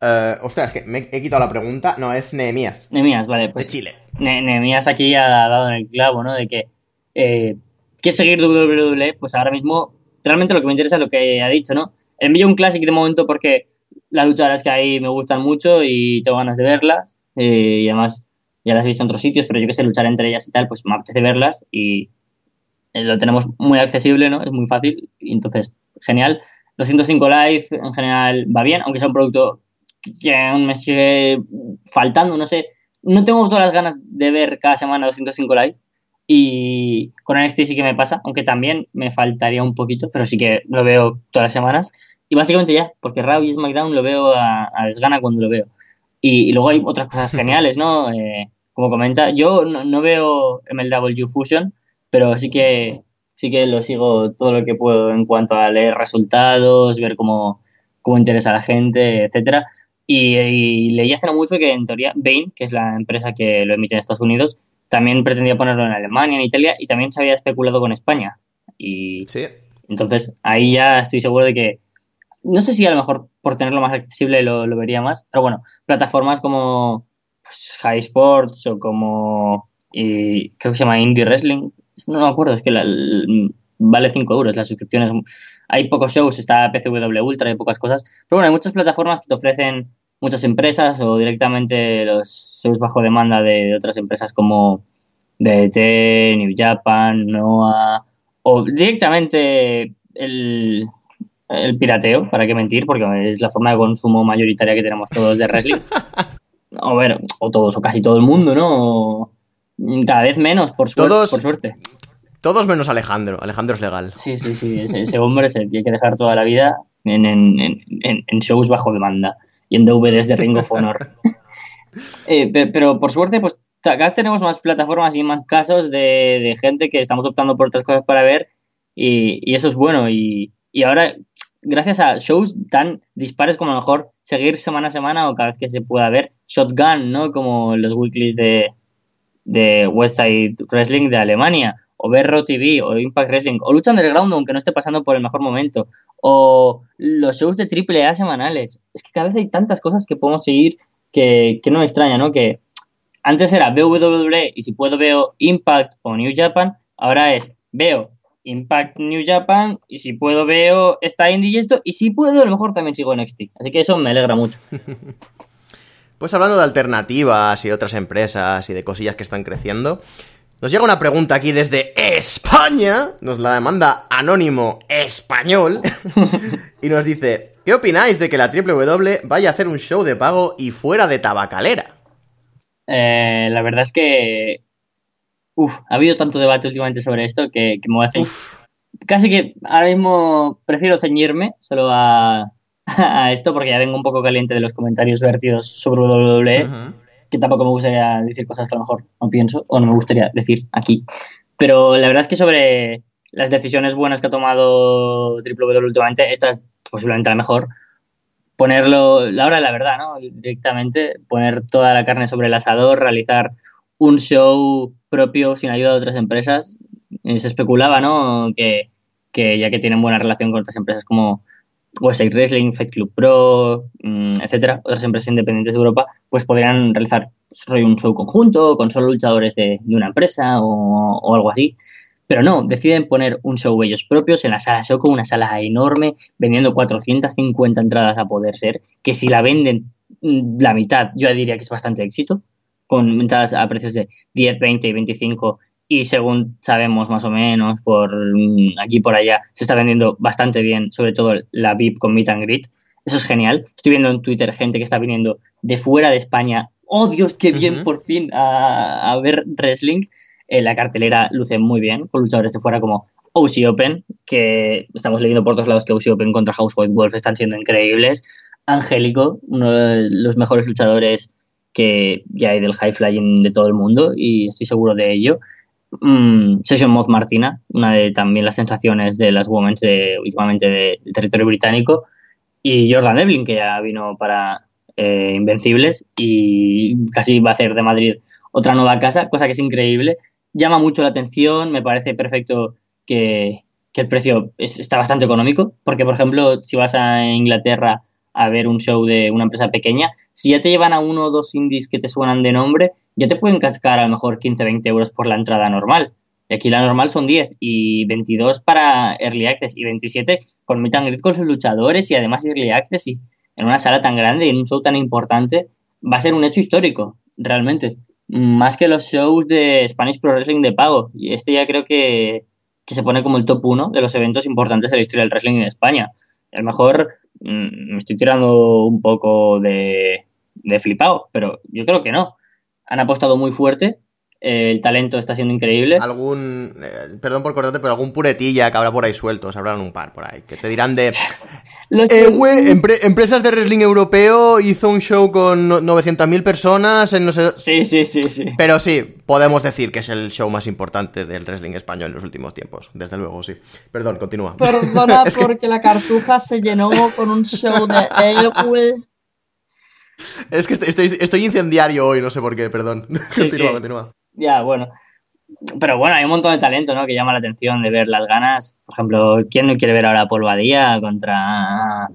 Eh, ostras, que me he quitado la pregunta. No, es Nehemías, Nehemías, vale, de pues Chile. Ne- Nehemías aquí ha dado en el clavo, ¿no? De que, eh, ¿qué seguir WWE? Pues ahora mismo, realmente lo que me interesa es lo que ha dicho, ¿no? Envío un Classic de momento porque las luchadoras que hay me gustan mucho y tengo ganas de verlas. eh, y además, ya las he visto en otros sitios, pero yo que sé, luchar entre ellas y tal, pues me apetece verlas y eh, lo tenemos muy accesible, ¿no? Es muy fácil. Y entonces, genial. 205 Live en general va bien, aunque sea un producto que aún me sigue faltando, no sé. No tengo todas las ganas de ver cada semana 205 Live. Y con NXT sí que me pasa, aunque también me faltaría un poquito, pero sí que lo veo todas las semanas. Y básicamente ya, porque Raw y SmackDown lo veo a, a desgana cuando lo veo. Y, y luego hay otras cosas geniales, ¿no? Eh, como comenta, yo no, no veo MLW Fusion, pero sí que sí que lo sigo todo lo que puedo en cuanto a leer resultados, ver cómo, cómo interesa a la gente, etcétera. Y, y leí hace no mucho que en teoría Bain, que es la empresa que lo emite en Estados Unidos, también pretendía ponerlo en Alemania, en Italia, y también se había especulado con España. Y Sí. entonces ahí ya estoy seguro de que, no sé si a lo mejor por tenerlo más accesible lo, lo vería más, pero bueno, plataformas como pues, High Sports o como, y creo que se llama Indie Wrestling, no me acuerdo, es que la- vale 5 euros las suscripciones. Hay pocos shows, está PCW Ultra, hay pocas cosas, pero bueno, hay muchas plataformas que te ofrecen muchas empresas o directamente los shows bajo demanda de, otras empresas como DDT, New Japan, Noah, o directamente el, el pirateo, para qué mentir, porque es la forma de consumo mayoritaria que tenemos todos de wrestling. O ver, o todos, o casi todo el mundo, ¿no? Cada vez menos, por, suer- Todos- por suerte. Todos menos Alejandro. Alejandro es legal. Sí, sí, sí, ese, ese hombre se tiene que dejar toda la vida en, en, en, en- en shows bajo demanda y en DVDs de Ring of Honor. Eh, pe- pero por suerte, pues cada vez tenemos más plataformas y más casos de, gente que estamos optando por otras cosas para ver y, eso es bueno. Y, ahora, gracias a shows tan dispares como a lo mejor seguir semana a semana o cada vez que se pueda ver, Shotgun, ¿no? Como los weeklies de, de Westside Wrestling de Alemania, o ver Raw TV, o Impact Wrestling, o Lucha Underground, aunque no esté pasando por el mejor momento, o los shows de AAA semanales. Es que cada vez hay tantas cosas que podemos seguir que, que no me extraña, ¿no? Que antes era WWE y si puedo veo Impact o New Japan, ahora es veo Impact New Japan y si puedo veo esta indie y esto, y si puedo a lo mejor también sigo NXT. Así que eso me alegra mucho. Pues hablando de alternativas y otras empresas y de cosillas que están creciendo, nos llega una pregunta aquí desde España, nos la demanda Anónimo Español, y nos dice, ¿qué opináis de que la WWE vaya a hacer un show de pago y fuera de tabacalera? Eh, la verdad es que uf, ha habido tanto debate últimamente sobre esto que, que me voy a hacer. Uf, Casi que ahora mismo prefiero ceñirme solo a, a esto porque ya vengo un poco caliente de los comentarios vertidos sobre WWE. Que tampoco me gustaría decir cosas que a lo mejor no pienso o no me gustaría decir aquí. Pero la verdad es que sobre las decisiones buenas que ha tomado WWE últimamente, esta es posiblemente la mejor. Ponerlo, la hora la verdad, ¿no? Directamente, poner toda la carne sobre el asador, realizar un show propio sin ayuda de otras empresas. Eh, se especulaba, ¿no? Que, que ya que tienen buena relación con otras empresas como Westside Wrestling, Fight Club Pro, mm, etcétera, otras empresas independientes de Europa, pues podrían realizar un show conjunto con solo luchadores de, una empresa o, o, algo así. Pero no, deciden poner un show ellos propios en la sala Soco, una sala enorme, vendiendo 450 entradas a poder ser, que si la venden mm, la mitad, yo diría que es bastante éxito, con entradas a precios de 10, 20 y 25 y según sabemos más o menos por mm, aquí por allá se está vendiendo bastante bien, sobre todo la VIP con Meet and Greet. Eso es genial. Estoy viendo en Twitter gente que está viniendo de fuera de España. ¡Oh, Dios, qué bien! Por fin a, a ver wrestling. Eh, la cartelera luce muy bien, con luchadores de fuera como OC Open, que estamos leyendo por todos lados que OC Open contra House White Wolf están siendo increíbles. Angélico, uno de los mejores luchadores que ya hay del high flying de todo el mundo, y estoy seguro de ello. Mm, Session Moth Martina, una de también las sensaciones de las Women's de, últimamente del de territorio británico, y Jordan Devlin, que ya vino para eh, Invencibles y casi va a hacer de Madrid otra nueva casa, cosa que es increíble. Llama mucho la atención, me parece perfecto que, el precio es, está bastante económico, porque por ejemplo, si vas a Inglaterra a ver un show de una empresa pequeña, si ya te llevan a uno o dos indies que te suenan de nombre, ya te pueden cascar a lo mejor 15, 20 euros por la entrada normal. Y aquí la normal son 10 y 22 para Early Access y 27 con Meet and Greet con sus luchadores y además Early Access y en una sala tan grande y en un show tan importante va a ser un hecho histórico, realmente. Más que los shows de Spanish Pro Wrestling de pago. Y este ya creo que, que se pone como el top 1 de los eventos importantes de la historia del wrestling en España. A lo mejor me estoy tirando un poco de, de flipado, pero yo creo que no. Han apostado muy fuerte el talento está siendo increíble. Algún, eh, perdón por cortarte, pero algún puretilla que habrá por ahí sueltos, habrán un par por ahí, que te dirán de... eh, empre empresas de wrestling europeo hizo un show con 900.000 personas en no sé... Sí, sí, sí, sí. Pero sí, podemos decir que es el show más importante del wrestling español en los últimos tiempos, desde luego, sí. Perdón, continúa. Perdona es porque que... la cartuja se llenó con un show de Elway. Es que estoy, estoy, estoy, incendiario hoy, no sé por qué, perdón. Sí, continúa, sí. continúa. Ya, bueno. Pero bueno, hay un montón de talento, ¿no? Que llama la atención de ver las ganas. Por ejemplo, ¿quién no quiere ver ahora a Polvadía contra.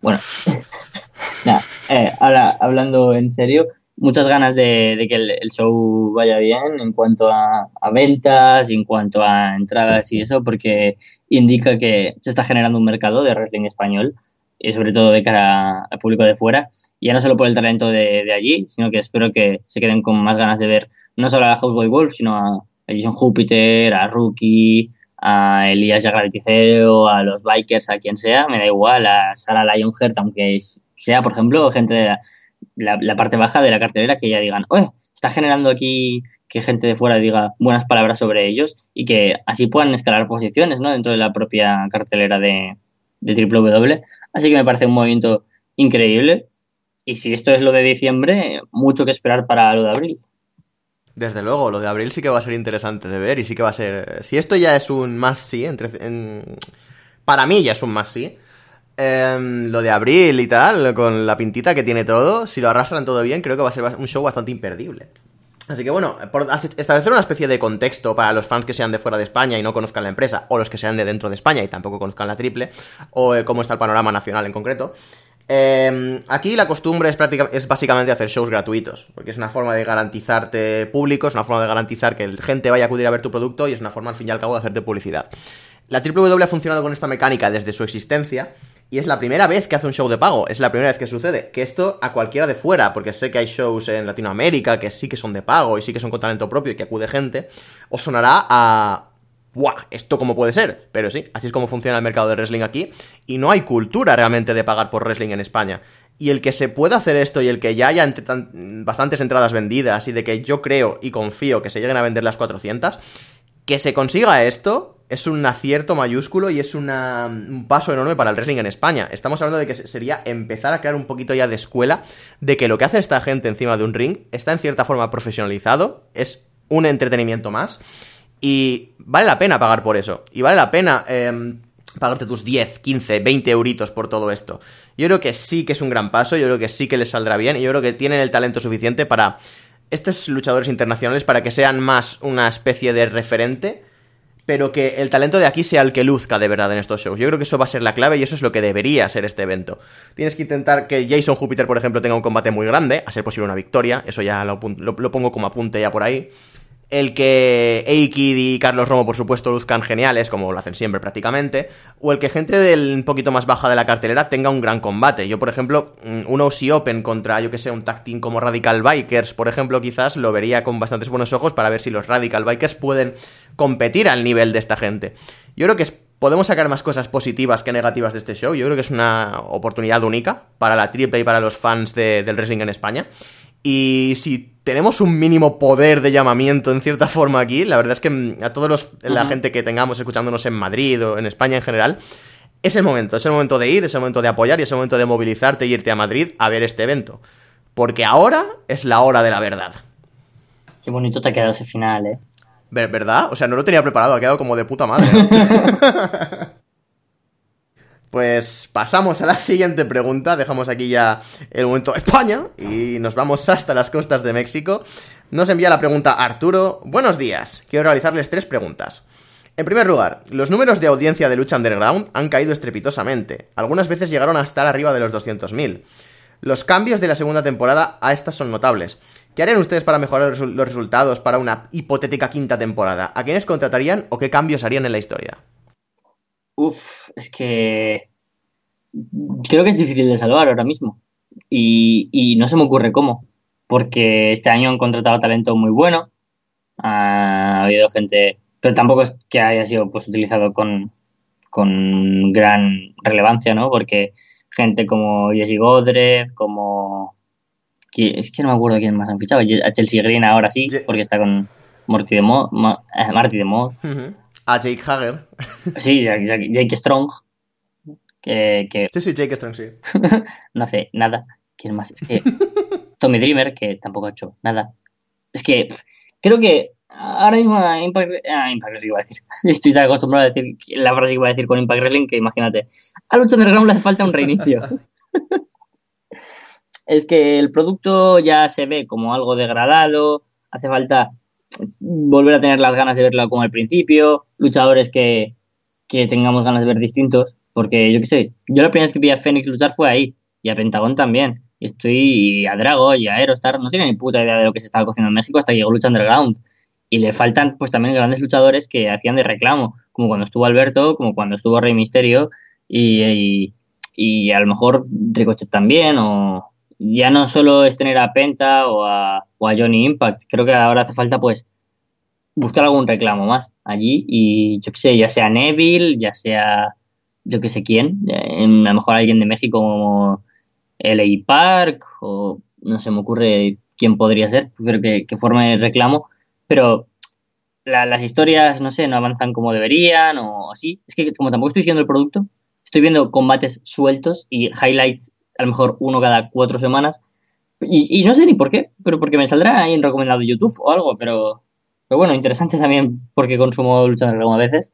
Bueno. eh, ahora, hablando en serio, muchas ganas de, de que el, el, show vaya bien en cuanto a, a, ventas, en cuanto a entradas y eso, porque indica que se está generando un mercado de wrestling español y sobre todo de cara al público de fuera. Y ya no solo por el talento de, de allí, sino que espero que se queden con más ganas de ver no solo a Houseboy Wolf, sino a Jason Júpiter, a Rookie, a Elías Yagraviticero, a los Bikers, a quien sea, me da igual, a Sarah Lionheart, aunque sea, por ejemplo, gente de la, parte baja de la cartelera que ya digan, oye, está generando aquí que gente de fuera diga buenas palabras sobre ellos y que así puedan escalar posiciones ¿no? dentro de la propia cartelera de, de WWE. Así que me parece un movimiento increíble. Y si esto es lo de diciembre, mucho que esperar para lo de abril. Desde luego, lo de abril sí que va a ser interesante de ver y sí que va a ser... Si esto ya es un más sí, entre... en... para mí ya es un más sí, eh, lo de abril y tal, con la pintita que tiene todo, si lo arrastran todo bien, creo que va a ser un show bastante imperdible. Así que bueno, por establecer una especie de contexto para los fans que sean de fuera de España y no conozcan la empresa, o los que sean de dentro de España y tampoco conozcan la triple, o eh, cómo está el panorama nacional en concreto, eh, aquí la costumbre es, es básicamente hacer shows gratuitos, porque es una forma de garantizarte público, es una forma de garantizar que la gente vaya a acudir a ver tu producto y es una forma al fin y al cabo de hacerte publicidad. La WWE ha funcionado con esta mecánica desde su existencia y es la primera vez que hace un show de pago, es la primera vez que sucede. Que esto a cualquiera de fuera, porque sé que hay shows en Latinoamérica que sí que son de pago y sí que son con talento propio y que acude gente, os sonará a ¡Buah! ¿Esto cómo puede ser? Pero sí, así es como funciona el mercado de wrestling aquí. Y no hay cultura realmente de pagar por wrestling en España. Y el que se pueda hacer esto y el que ya haya bastantes entradas vendidas y de que yo creo y confío que se lleguen a vender las 400, que se consiga esto es un acierto mayúsculo y es un paso enorme para el wrestling en España. Estamos hablando de que sería empezar a crear un poquito ya de escuela de que lo que hace esta gente encima de un ring está en cierta forma profesionalizado, es un entretenimiento más. Y vale la pena pagar por eso. Y vale la pena eh, pagarte tus 10, 15, 20 euritos por todo esto. Yo creo que sí que es un gran paso, yo creo que sí que les saldrá bien y yo creo que tienen el talento suficiente para estos luchadores internacionales para que sean más una especie de referente, pero que el talento de aquí sea el que luzca de verdad en estos shows. Yo creo que eso va a ser la clave y eso es lo que debería ser este evento. Tienes que intentar que Jason Júpiter, por ejemplo, tenga un combate muy grande, a ser posible una victoria, eso ya lo, lo pongo como apunte ya por ahí el que Eikid y Carlos Romo, por supuesto, luzcan geniales, como lo hacen siempre prácticamente, o el que gente del un poquito más baja de la cartelera tenga un gran combate. Yo, por ejemplo, mm, un OC Open contra, yo que sé, un tag team como Radical Bikers, por ejemplo, quizás lo vería con bastantes buenos ojos para ver si los Radical Bikers pueden competir al nivel de esta gente. Yo creo que podemos sacar más cosas positivas que negativas de este show. Yo creo que es una oportunidad única para la triple y para los fans del wrestling en España. Y si tenemos un mínimo poder de llamamiento en cierta forma aquí, la verdad es que mm, a todos los, la gente que tengamos escuchándonos en Madrid o en España en general, es el momento, es el momento de ir, es el momento de apoyar y es el momento de movilizarte e irte a Madrid a ver este evento. Porque ahora es la hora de la verdad. Qué bonito te ha quedado ese final, ¿eh? ¿Verdad? O sea, no lo tenía preparado, ha quedado como de puta madre. Pues pasamos a la siguiente pregunta, dejamos aquí ya el momento España y nos vamos hasta las costas de México. Nos envía la pregunta Arturo, buenos días, quiero realizarles tres preguntas. En primer lugar, los números de audiencia de lucha underground han caído estrepitosamente, algunas veces llegaron a estar arriba de los 200.000. Los cambios de la segunda temporada a estas son notables. ¿Qué harían ustedes para mejorar los resultados para una hipotética quinta temporada? ¿A quiénes contratarían o qué cambios harían en la historia? Uf, es que creo que es difícil de salvar ahora mismo. Y, no se me ocurre cómo. Porque este año han contratado talento muy bueno. Ha habido gente, pero tampoco es que haya sido pues utilizado con, con gran relevancia, ¿no? Porque gente como Jesse Godred, como... Es que no me acuerdo quién más han fichado. A Chelsea Green ahora sí, porque está con Marty de Moth. Marty de Moth a Jake Hager. Sí, Jake, Strong. Que, Sí, sí, Jake Strong, sí. no hace nada. ¿Quién más? Es que Tommy Dreamer, que tampoco ha hecho nada. Es que creo que ahora mismo Impact, ah, Impact Wrestling iba a decir. Estoy tan acostumbrado a decir la frase que iba a decir con Impact Wrestling que imagínate. A Lucha Underground le hace falta un reinicio. es que el producto ya se ve como algo degradado, hace falta volver a tener las ganas de verlo como al principio, luchadores que, tengamos ganas de ver distintos, porque yo qué sé, yo la primera vez que vi a Fénix luchar fue ahí, y a Pentagón también, y estoy a Drago y a Aerostar, no tiene ni puta idea de lo que se estaba cociendo en México hasta que llegó Lucha Underground, y le faltan pues también grandes luchadores que hacían de reclamo, como cuando estuvo Alberto, como cuando estuvo Rey Misterio, y, y a lo mejor Ricochet también, o, ya no solo es tener a Penta o a, o a Johnny Impact, creo que ahora hace falta pues buscar algún reclamo más allí y yo qué sé, ya sea Neville, ya sea yo qué sé quién, eh, a lo mejor alguien de México como LA Park o no se me ocurre quién podría ser, creo que, que forme el reclamo, pero las historias, no sé, no avanzan como deberían o así. Es que como tampoco estoy siguiendo el producto, estoy viendo combates sueltos y highlights a lo mejor uno cada cuatro semanas. Y, no sé ni por qué, pero porque me saldrá ahí en recomendado YouTube o algo, pero, pero bueno, interesante también porque consumo lucha a veces.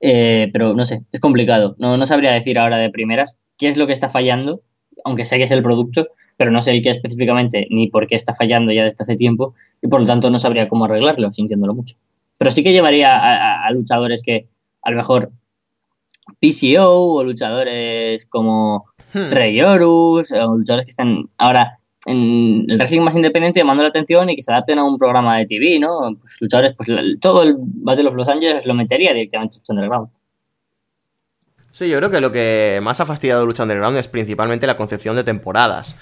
Eh, pero no sé, es complicado. No, no sabría decir ahora de primeras qué es lo que está fallando, aunque sé que es el producto, pero no sé qué específicamente ni por qué está fallando ya desde hace tiempo y por lo tanto no sabría cómo arreglarlo, sintiéndolo mucho. Pero sí que llevaría a luchadores que a lo mejor PCO o luchadores como Hmm. Rey Horus, o luchadores que están ahora en el wrestling más independiente llamando la atención y que se adapten a un programa de TV, ¿no? Pues luchadores, pues todo el Battle of Los Angeles lo metería directamente en Underground. Sí, yo creo que lo que más ha fastidiado Lucha Underground es principalmente la concepción de temporadas.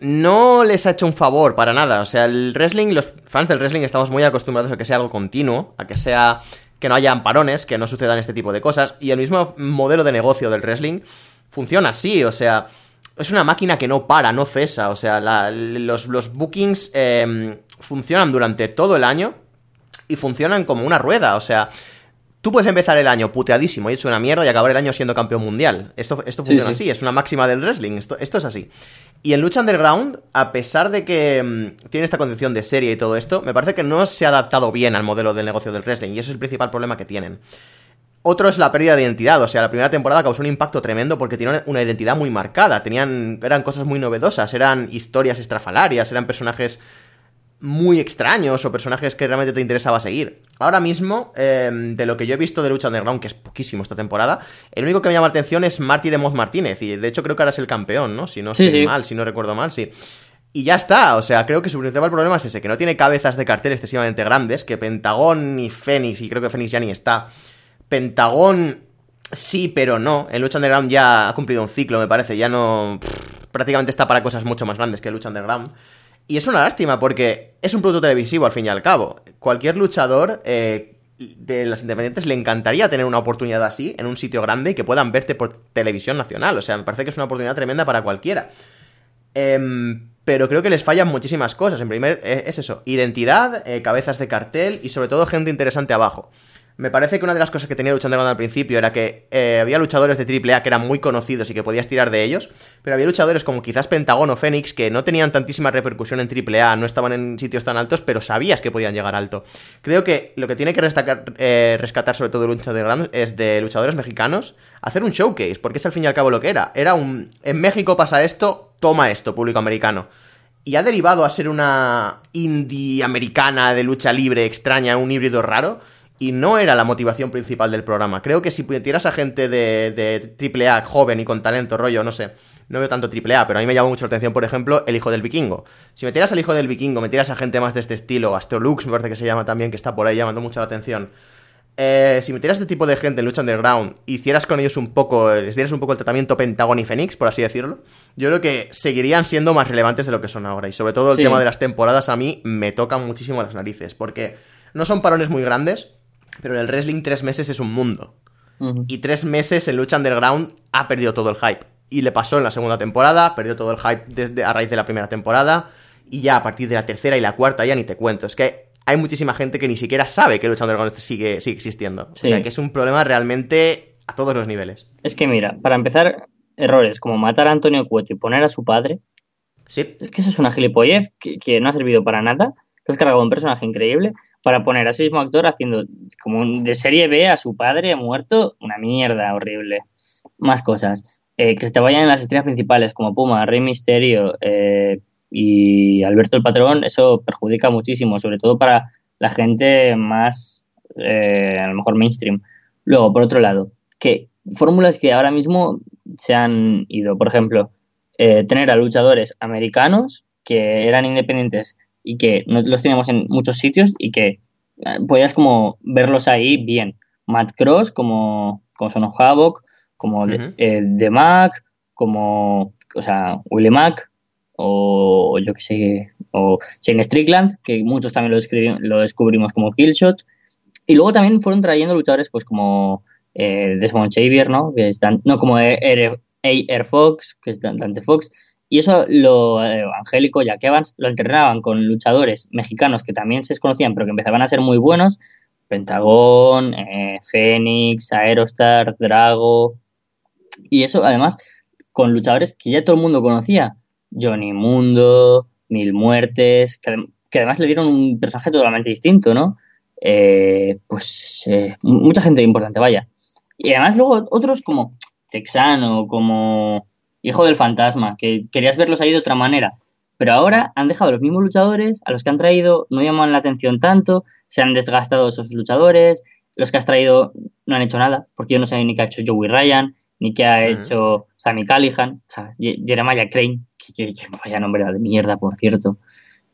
No les ha hecho un favor para nada. O sea, el wrestling, los fans del wrestling estamos muy acostumbrados a que sea algo continuo, a que sea que no haya amparones, que no sucedan este tipo de cosas. Y el mismo modelo de negocio del wrestling funciona así, o sea, es una máquina que no para, no cesa, o sea, los, los, bookings em, funcionan durante todo el año y funcionan como una rueda, o sea, tú puedes empezar el año puteadísimo y hecho una mierda y acabar el año siendo campeón mundial. Esto, esto funciona así, es una máxima del wrestling, esto, esto es así. Y en Lucha Underground, a pesar de que em, tiene esta concepción de serie y todo esto, me parece que no se ha adaptado bien al modelo del negocio del wrestling y ese es el principal problema que tienen. Otro es la pérdida de identidad, o sea, la primera temporada causó un impacto tremendo porque tenían una identidad muy marcada, tenían, eran cosas muy novedosas, eran historias estrafalarias, eran personajes muy extraños o personajes que realmente te interesaba seguir. Ahora mismo, em, de lo que yo he visto de Lucha Underground, que es poquísimo esta temporada, el único que me llama la atención es Marty de Moz Martínez, y de hecho creo que ahora es el campeón, ¿no? Si no estoy mal, si no recuerdo mal, sí. Y ya está, o sea, creo que su principal problema es ese, que no tiene cabezas de cartel excesivamente grandes, que Pentagón ni Fénix, y creo que Fénix ya ni está. Pentagón sí, pero no. En Lucha Underground ya ha cumplido un ciclo, me parece, ya no... prácticamente está para cosas mucho más grandes que Lucha Underground. Y es una lástima porque es un producto televisivo al fin y al cabo. Cualquier luchador eh, de las independientes le encantaría tener una oportunidad así en un sitio grande y que puedan verte por televisión nacional. O sea, me parece que es una oportunidad tremenda para cualquiera. Em, pero creo que les fallan muchísimas cosas. En primer, eh, es eso, identidad, eh, cabezas de cartel y sobre todo gente interesante abajo. Me parece que una de las cosas que tenía luchando al principio era que eh, había luchadores de AAA que eran muy conocidos y que podías tirar de ellos, pero había luchadores como quizás Pentagon o Fénix que no tenían tantísima repercusión en AAA, no estaban en sitios tan altos, pero sabías que podían llegar alto. Creo que lo que tiene que eh, rescatar sobre todo Lucha de Grand es de luchadores mexicanos hacer un showcase, porque es al fin y al cabo lo que era. Era un... En México pasa esto, toma esto, público americano y ha derivado a ser una indie americana de lucha libre extraña, un híbrido raro, y no era la motivación principal del programa. Creo que si pudieras a gente de, de AAA joven y con talento, rollo, no sé, no veo tanto AAA, pero a mí me llama mucho la atención, por ejemplo, El Hijo del Vikingo. Si metieras al Hijo del Vikingo, metieras a gente más de este estilo, Gastrolux me parece que se llama también, que está por ahí llamando mucho la atención. Eh, si metieras este tipo de gente en lucha underground, hicieras con ellos un poco, les dieras un poco el tratamiento Pentagon y Fénix, por así decirlo, yo creo que seguirían siendo más relevantes de lo que son ahora. Y sobre todo el tema de las temporadas a mí me tocan muchísimo las narices, porque no son parones muy grandes, pero en el wrestling tres meses es un mundo. Y tres meses en lucha underground ha perdido todo el hype. Y le pasó en la segunda temporada, perdió todo el hype desde, a raíz de la primera temporada. Y ya a partir de la tercera y la cuarta ya ni te cuento. Es que hay muchísima gente que ni siquiera sabe que lucha underground sigue, sigue existiendo. O sea que es un problema realmente a todos los niveles. Es que mira, para empezar, errores como matar a Antonio Cueto y poner a su padre. Sí. Es que eso es una gilipollez que, que no ha servido para nada. Te has cargado un personaje increíble para poner a ese mismo actor haciendo como de serie B a su padre muerto, una mierda horrible. Más cosas. Eh, que se te vayan en las estrellas principales como Puma, Rey Misterio eh, y Alberto el Patrón, eso perjudica muchísimo, sobre todo para la gente más, eh, a lo mejor mainstream. Luego, por otro lado, que fórmulas que ahora mismo se han ido, por ejemplo, tener a luchadores americanos que eran independientes y que no los teníamos en muchos sitios y que eh, podías como verlos ahí bien. Matt Cross como, como Son of Havoc, como The Mac, como, o sea, Willie Mac, o yo que sé, o Shane Strickland, que muchos también lo, lo descubrimos como Killshot. Y luego también fueron trayendo luchadores pues como eh, Desmond Xavier, ¿no? Que están, no como Air, Air Fox, que es Dante Fox, y eso lo eh, Angélico, Jack Evans, lo alternaban con luchadores mexicanos que también se desconocían, pero que empezaban a ser muy buenos. Pentagón, eh, Fénix, Aerostar, Drago. Y eso, además, con luchadores que ya todo el mundo conocía. Johnny Mundo, Mil Muertes, que, además le dieron un personaje totalmente distinto, ¿no? Eh, pues mucha gente importante, vaya. Y además luego otros como Texano, como Hijo del Fantasma, que querías verlos ahí de otra manera. Pero ahora han dejado los mismos luchadores, a los que han traído no llaman la atención tanto, se han desgastado esos luchadores, los que has traído no han hecho nada, porque yo no sé ni qué ha hecho Joey Ryan, ni qué ha hecho Sammy Callihan, o sea, Jeremiah Crane, que, vaya nombre de mierda, por cierto.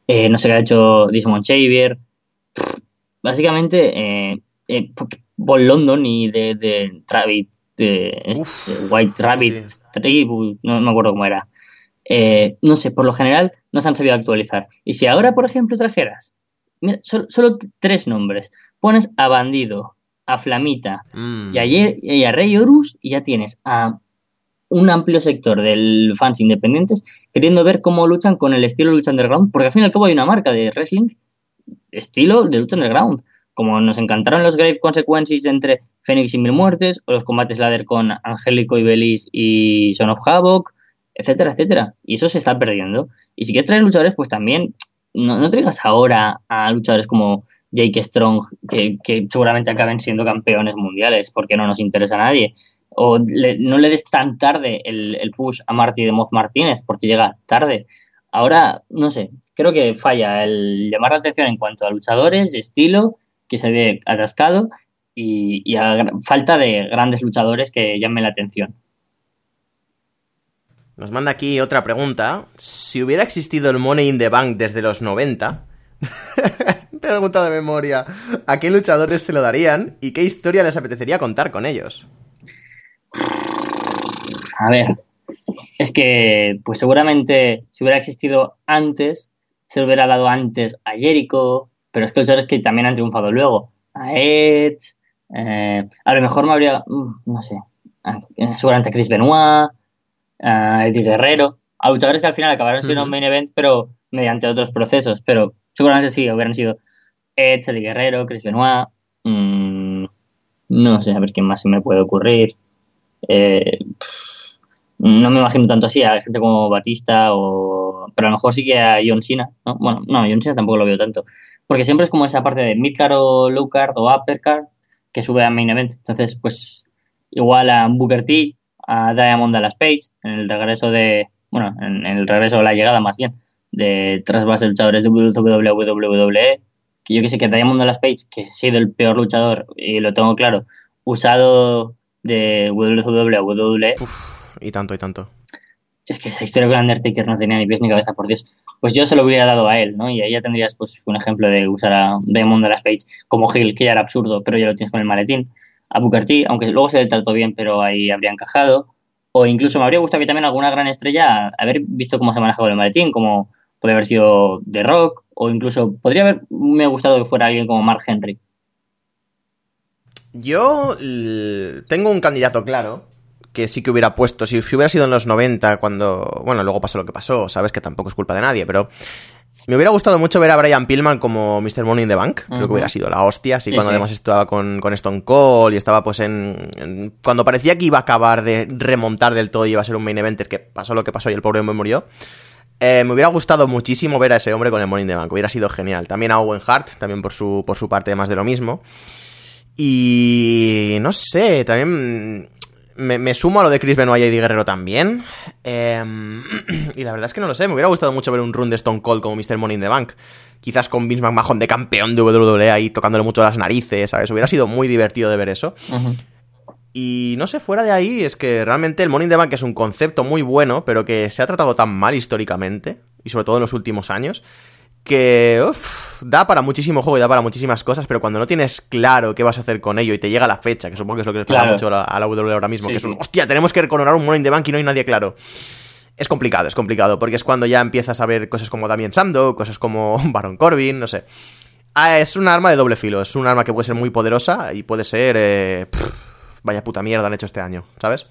Eh, no sé qué ha hecho Dismon Xavier. Básicamente, eh, eh, Paul London y de, de Travis este, White Rabbit no, me acuerdo cómo era. Eh, no sé, por lo general no se han sabido actualizar. Y si ahora, por ejemplo, trajeras solo, tres nombres, pones a Bandido, a Flamita mm. y, a, y, a, Rey Horus y ya tienes a un amplio sector del fans independientes queriendo ver cómo luchan con el estilo lucha underground, porque al fin y al cabo hay una marca de wrestling estilo de lucha underground como nos encantaron los Grave Consequences entre Fénix y Mil Muertes, o los combates ladder con Angélico y Belis y Son of Havoc, etcétera, etcétera. Y eso se está perdiendo. Y si quieres traer luchadores, pues también no, no traigas ahora a luchadores como Jake Strong, que, seguramente acaben siendo campeones mundiales, porque no nos interesa a nadie. O no le des tan tarde el, push a Marty de Moz Martínez, porque llega tarde. Ahora, no sé, creo que falla el llamar la atención en cuanto a luchadores, estilo, que se ve atascado y, y a falta de grandes luchadores que llamen la atención. Nos manda aquí otra pregunta. Si hubiera existido el Money in the Bank desde los 90, pregunta de memoria, ¿a qué luchadores se lo darían y qué historia les apetecería contar con ellos? A ver, es que pues seguramente si hubiera existido antes, se lo hubiera dado antes a Jericho, pero es que luchadores que también han triunfado luego, a Edge, eh, a lo mejor me habría, mm, no sé, seguramente a Chris Benoit, a Eddie Guerrero, a luchadores que al final acabaron siendo un main event, pero mediante otros procesos, pero seguramente sí, hubieran sido Edge, Eddie Guerrero, Chris Benoit, mmm, no sé, a ver quién más se me puede ocurrir. Eh, no me imagino tanto así a gente como Batista o... Pero a lo mejor sí que a John Cena, ¿no? Bueno, no, John Cena tampoco lo veo tanto. Porque siempre es como esa parte de midcard o lowcard o uppercard que sube a main event. Entonces, pues igual a Booker T, a Diamond Dallas Page, en el regreso de... Bueno, en, el regreso o la llegada más bien de trasvase luchadores de WWE, que yo que sé que Diamond Dallas Page, que ha sido el peor luchador, y lo tengo claro, usado de WWE. y tanto, y tanto. Es que esa historia con Undertaker no tenía ni pies ni cabeza, por Dios. Pues yo se lo hubiera dado a él, ¿no? Y ahí ya tendrías pues un ejemplo de usar a Diamond de las Page como Hill, que ya era absurdo, pero ya lo tienes con el maletín. A Booker T, aunque luego se le trató bien, pero ahí habría encajado. O incluso me habría gustado que también alguna gran estrella haber visto cómo se manejaba el maletín, como podría haber sido The Rock, o incluso podría haber me gustado que fuera alguien como Mark Henry. Yo tengo un candidato claro, que sí que hubiera puesto, si hubiera sido en los 90, cuando, bueno, luego pasó lo que pasó, sabes que tampoco es culpa de nadie, pero me hubiera gustado mucho ver a Brian Pillman como Mr. Money in the Bank, creo que hubiera sido la hostia, así cuando además estaba con, Stone Cold y estaba pues en, Cuando parecía que iba a acabar de remontar del todo y iba a ser un main eventer, que pasó lo que pasó y el pobre hombre murió. Eh, me hubiera gustado muchísimo ver a ese hombre con el Money in the Bank, hubiera sido genial. También a Owen Hart, también por su, por su parte más de lo mismo. Y no sé, también me, sumo a lo de Chris Benoit y Eddie Guerrero también. Em, y la verdad es que no lo sé, me hubiera gustado mucho ver un run de Stone Cold como Mr. Money in the Bank. Quizás con Vince McMahon de campeón de WWE ahí tocándole mucho las narices, ¿sabes? Hubiera sido muy divertido de ver eso. Y no sé, fuera de ahí, es que realmente el Money in the Bank es un concepto muy bueno, pero que se ha tratado tan mal históricamente, y sobre todo en los últimos años, que da para muchísimo juego y da para muchísimas cosas, pero cuando no tienes claro qué vas a hacer con ello y te llega la fecha, que supongo que es lo que les pasa mucho a la, WWE ahora mismo, que es un, hostia, tenemos que coronar un Money in the Bank y no hay nadie claro. Es complicado, es complicado, porque es cuando ya empiezas a ver cosas como Damien Sando, cosas como Baron Corbin, no sé. Ah, es un arma de doble filo, es un arma que puede ser muy poderosa y puede ser... Eh, vaya puta mierda han hecho este año, ¿sabes?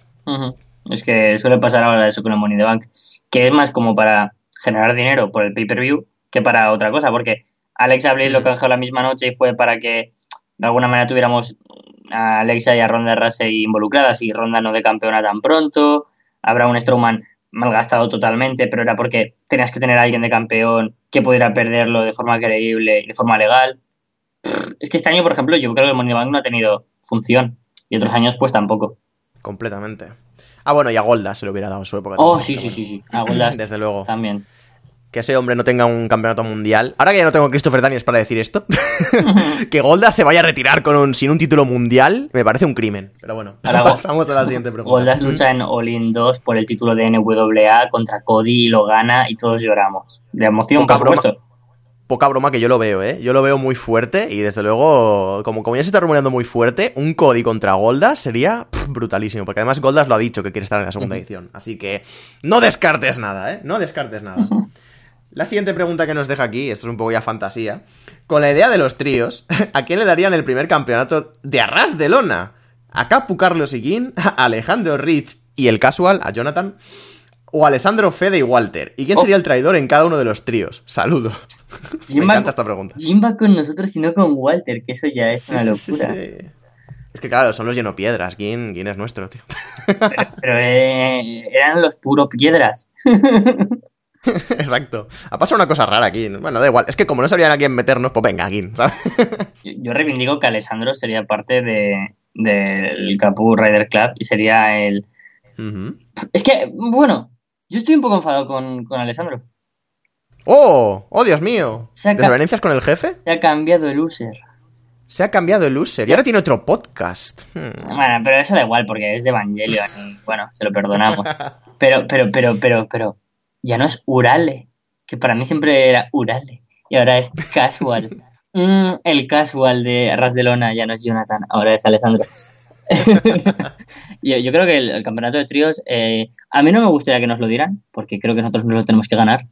Es que suele pasar ahora eso con el Money in the Bank, que es más como para generar dinero por el pay-per-view que para otra cosa, porque Alexa Bliss lo canjeó la misma noche y fue para que de alguna manera tuviéramos a Alexa y a Ronda Rousey involucradas y Ronda no de campeona tan pronto, habrá un Strowman malgastado totalmente, pero era porque tenías que tener a alguien de campeón que pudiera perderlo de forma creíble y de forma legal. Es que este año, por ejemplo, yo creo que el Money Bank no ha tenido función y otros años pues tampoco. Completamente. Ah, bueno, y a Golda se le hubiera dado su época. Oh, sí, sí, sí, sí. A Golda Desde luego. También que ese hombre no tenga un campeonato mundial. Ahora que ya no tengo Christopher Daniels para decir esto, que Golda se vaya a retirar con un, sin un título mundial, me parece un crimen. Pero bueno, Ahora pasamos a la siguiente pregunta. Golda lucha en All In 2 por el título de NWA contra Cody y lo gana y todos lloramos. De emoción, poca por broma, Poca broma que yo lo veo, ¿eh? Yo lo veo muy fuerte y desde luego, como, como ya se está rumoreando muy fuerte, un Cody contra Goldas sería brutalísimo. Porque además Goldas lo ha dicho que quiere estar en la segunda edición. Así que no descartes nada, ¿eh? No descartes nada. La siguiente pregunta que nos deja aquí, esto es un poco ya fantasía. Con la idea de los tríos, ¿a quién le darían el primer campeonato de arras de lona? ¿A Capu Carlos Higuín? ¿A Alejandro Rich y el casual? ¿A Jonathan? ¿O a Alessandro Fede y Walter? ¿Y quién sería el traidor en cada uno de los tríos? Saludos. Me encanta esta pregunta. va con nosotros y no con Walter, que eso ya es una locura. Es que claro, son los lleno piedras. ¿Quién, es nuestro, tío? Pero, eh, eran los puro piedras. Exacto. Ha pasado una cosa rara aquí. Bueno, da igual. Es que como no sabían a quién meternos, pues venga, aquí, ¿sabes? Yo reivindico que Alessandro sería parte de, del Capu Rider Club y sería el... Es que, bueno, yo estoy un poco enfadado con, con Alessandro. ¡Oh! ¡Oh, Dios mío! ¿Desavenencias con el jefe? Se ha cambiado el user. Se ha cambiado el user y ahora tiene otro podcast. Hmm. Bueno, pero eso da igual porque es de Evangelion y bueno, se lo perdonamos. Pero, pero, pero, pero, pero, ya no es Urale, que para mí siempre era Urale y ahora es Casual. Mm, el Casual de Ras de Lona ya no es Jonathan, ahora es Alessandro. yo, yo creo que el, el campeonato de tríos, eh, a mí no me gustaría que nos lo dieran, porque creo que nosotros nos lo tenemos que ganar,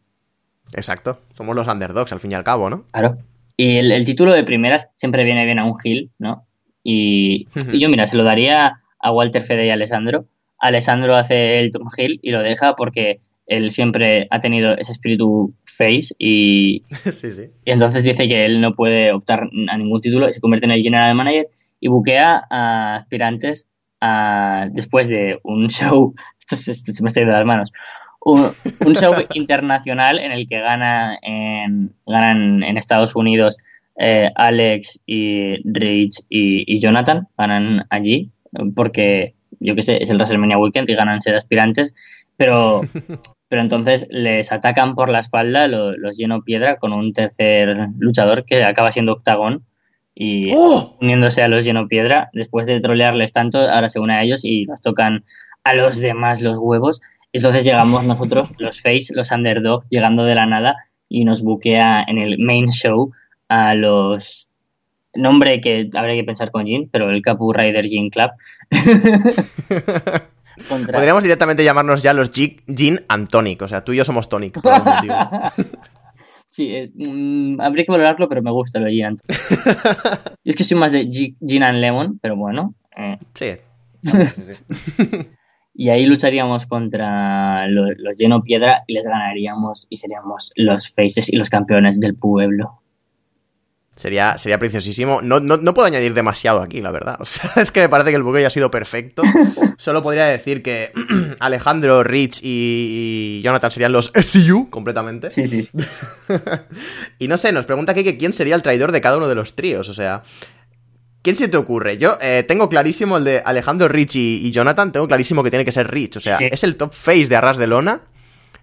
Exacto. Somos los underdogs, al fin y al cabo, ¿no? claro. Y el, el título de primeras siempre viene bien a un Gil, ¿no? Y, y yo, mira, se lo daría a Walter Fede y a Alessandro. Alessandro hace el turn Hill y lo deja porque él siempre ha tenido ese espíritu face y, sí, sí. y entonces dice que él no puede optar a ningún título y se convierte en el general manager y buquea a aspirantes a- después de un show, esto se, esto se me está yendo de las manos, un, un show internacional en el que gana en, ganan en Estados Unidos eh, Alex y Rich y, y Jonathan, ganan allí porque yo qué sé, es el WrestleMania Weekend y ganan ser aspirantes, pero pero entonces les atacan por la espalda, lo- los lleno piedra con un tercer luchador que acaba siendo Octagón y ¡Oh! uniéndose a los lleno piedra, después de trolearles tanto, ahora se une a ellos y nos tocan a los demás los huevos. Entonces llegamos nosotros, los face, los underdog, llegando de la nada y nos buquea en el main show a los nombre que habría que pensar con Jin, pero el Capu Rider Jin Club. Contra- Podríamos directamente llamarnos ya los Gin and Tonic. O sea, tú y yo somos Tonic. por algún motivo. Sí, eh, mm, habría que valorarlo, pero me gusta lo de Gin and Es que soy más de G- Gin and Lemon, pero bueno. eh, Sí. Sí, sí. y ahí lucharíamos contra lo- los lleno piedra y les ganaríamos y seríamos los faces y los campeones del pueblo. Sería, sería preciosísimo. No, no, no puedo añadir demasiado aquí, la verdad. O sea, es que me parece que el buque ya ha sido perfecto. Solo podría decir que Alejandro, Rich y, Jonathan serían los SCU completamente. Sí, sí, sí. y no sé, nos pregunta aquí que quién sería el traidor de cada uno de los tríos. O sea, ¿quién se te ocurre? Yo eh, tengo clarísimo el de Alejandro, Rich y, y Jonathan. Tengo clarísimo que tiene que ser Rich. O sea, Sí. es el top face de Arras de Lona.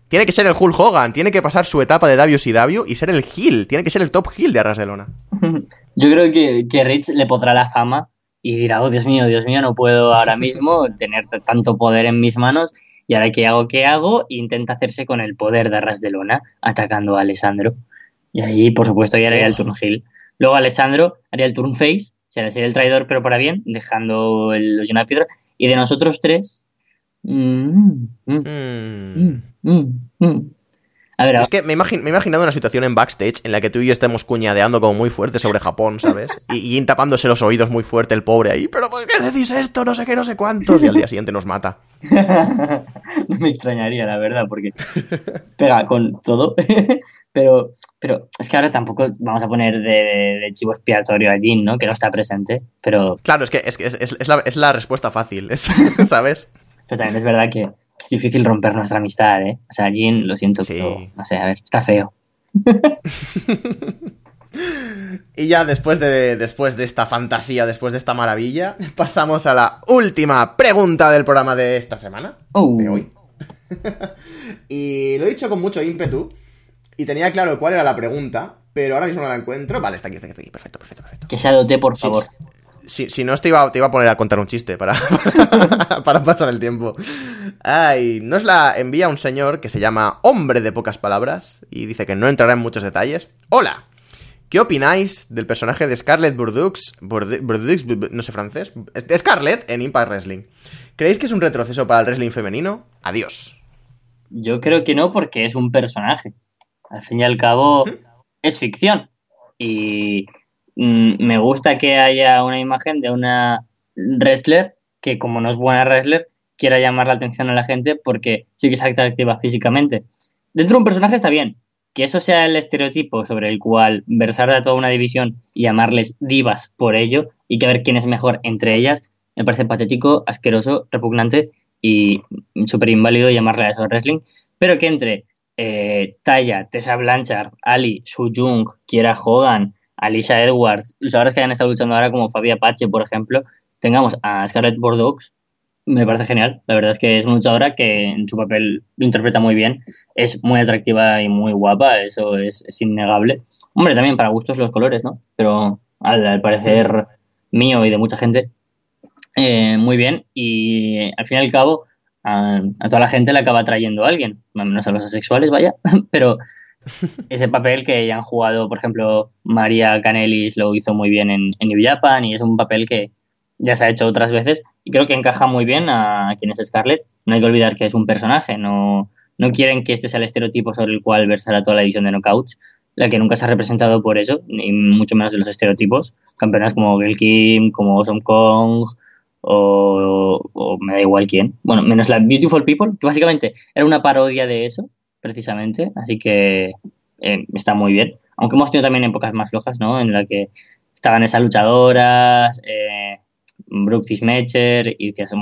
Tiene que ser el Hulk Hogan. Tiene que pasar su etapa de WCW y ser el heel. Tiene que ser el top heel de Arras de Lona. Yo creo que, que Rich le podrá la fama y dirá, oh Dios mío, Dios mío, no puedo ahora mismo tener tanto poder en mis manos y ahora qué hago, qué hago, E intenta hacerse con el poder de Arras de Lona atacando a Alessandro. Y ahí, por supuesto, ya haría el turn heel. Luego Alessandro haría el turn face, sería el traidor pero para bien, dejando el, los de piedra. Y de nosotros tres... mm, mm, Mm. mm. A ver, Es que me, imagin- me he imaginado una situación en backstage en la que tú y yo estemos cuñadeando como muy fuerte sobre Japón, ¿sabes? Y, y tapándose los oídos muy fuerte el pobre ahí. ¿Pero por qué decís esto? No sé qué, no sé cuántos. Y al día siguiente nos mata. no me extrañaría, la verdad, porque pega con todo. pero, pero es que ahora tampoco vamos a poner de, de- de chivo expiatorio a Jin, ¿no? Que no está presente. Pero, Claro, es que es, es, es- la, es la respuesta fácil, es- ¿sabes? Pero también es verdad que es difícil romper nuestra amistad, ¿eh? O sea, Jin, lo siento, Sí. pero no sé, a ver, está feo. Y ya después de, después de esta fantasía, después de esta maravilla, pasamos a la última pregunta del programa de esta semana. Oh. de hoy. y lo he dicho con mucho ímpetu. Y tenía claro cuál era la pregunta, pero ahora mismo no la encuentro. Vale, está aquí, está aquí, está aquí. Perfecto, perfecto, perfecto. Que se adopte, por Sí, favor. Si, si no, te iba, te iba a poner a contar un chiste para, para pasar el tiempo. Ay, nos la envía un señor que se llama Hombre de Pocas Palabras y dice que no entrará en muchos detalles. Hola, ¿qué opináis del personaje de Scarlett Burdux, Burdu- Burdux, bu- no sé francés, Scarlett en Impact Wrestling? ¿Creéis que es un retroceso para el wrestling femenino? Adiós. Yo creo que no, porque es un personaje. Al fin y al cabo, es ficción. Y me gusta que haya una imagen de una wrestler que, como no es buena wrestler, quiera llamar la atención a la gente porque sí que es atractiva físicamente. Dentro de un personaje está bien. Que eso sea el estereotipo sobre el cual versar a toda una división y llamarles divas por ello y que ver quién es mejor entre ellas, me parece patético, asqueroso, repugnante y súper inválido llamarle a eso wrestling. Pero que entre eh, Taya, Tessa Blanchard, Ali, Su Jung, Kiera Hogan, Alicia Edwards, luchadores que hayan estado luchando ahora como Fabi Apache, por ejemplo, tengamos a Scarlett Bordeaux, me parece genial. La verdad es que es una luchadora que en su papel lo interpreta muy bien. Es muy atractiva y muy guapa, eso es, innegable. Hombre, también para gustos los colores, ¿no? Pero al, parecer mío y de mucha gente, eh, muy bien. Y al fin y al cabo, a, toda la gente le acaba trayendo a alguien, menos a los asexuales, vaya, pero ese papel que ya han jugado, por ejemplo, María Canelis lo hizo muy bien en, New Japan y es un papel que ya se ha hecho otras veces y creo que encaja muy bien a quien es Scarlett. No hay que olvidar que es un personaje, no, no quieren que este sea el estereotipo sobre el cual versará toda la edición de Knockouts, la que nunca se ha representado por eso, ni mucho menos de los estereotipos. Campeonas como Gail Kim, como Awesome Kong, o, me da igual quién. Bueno, menos la Beautiful People, que básicamente era una parodia de eso, precisamente, así que eh, está muy bien. Aunque hemos tenido también épocas más flojas, ¿no? En la que estaban esas luchadoras, eh, Brooke Fishmecher, y decías,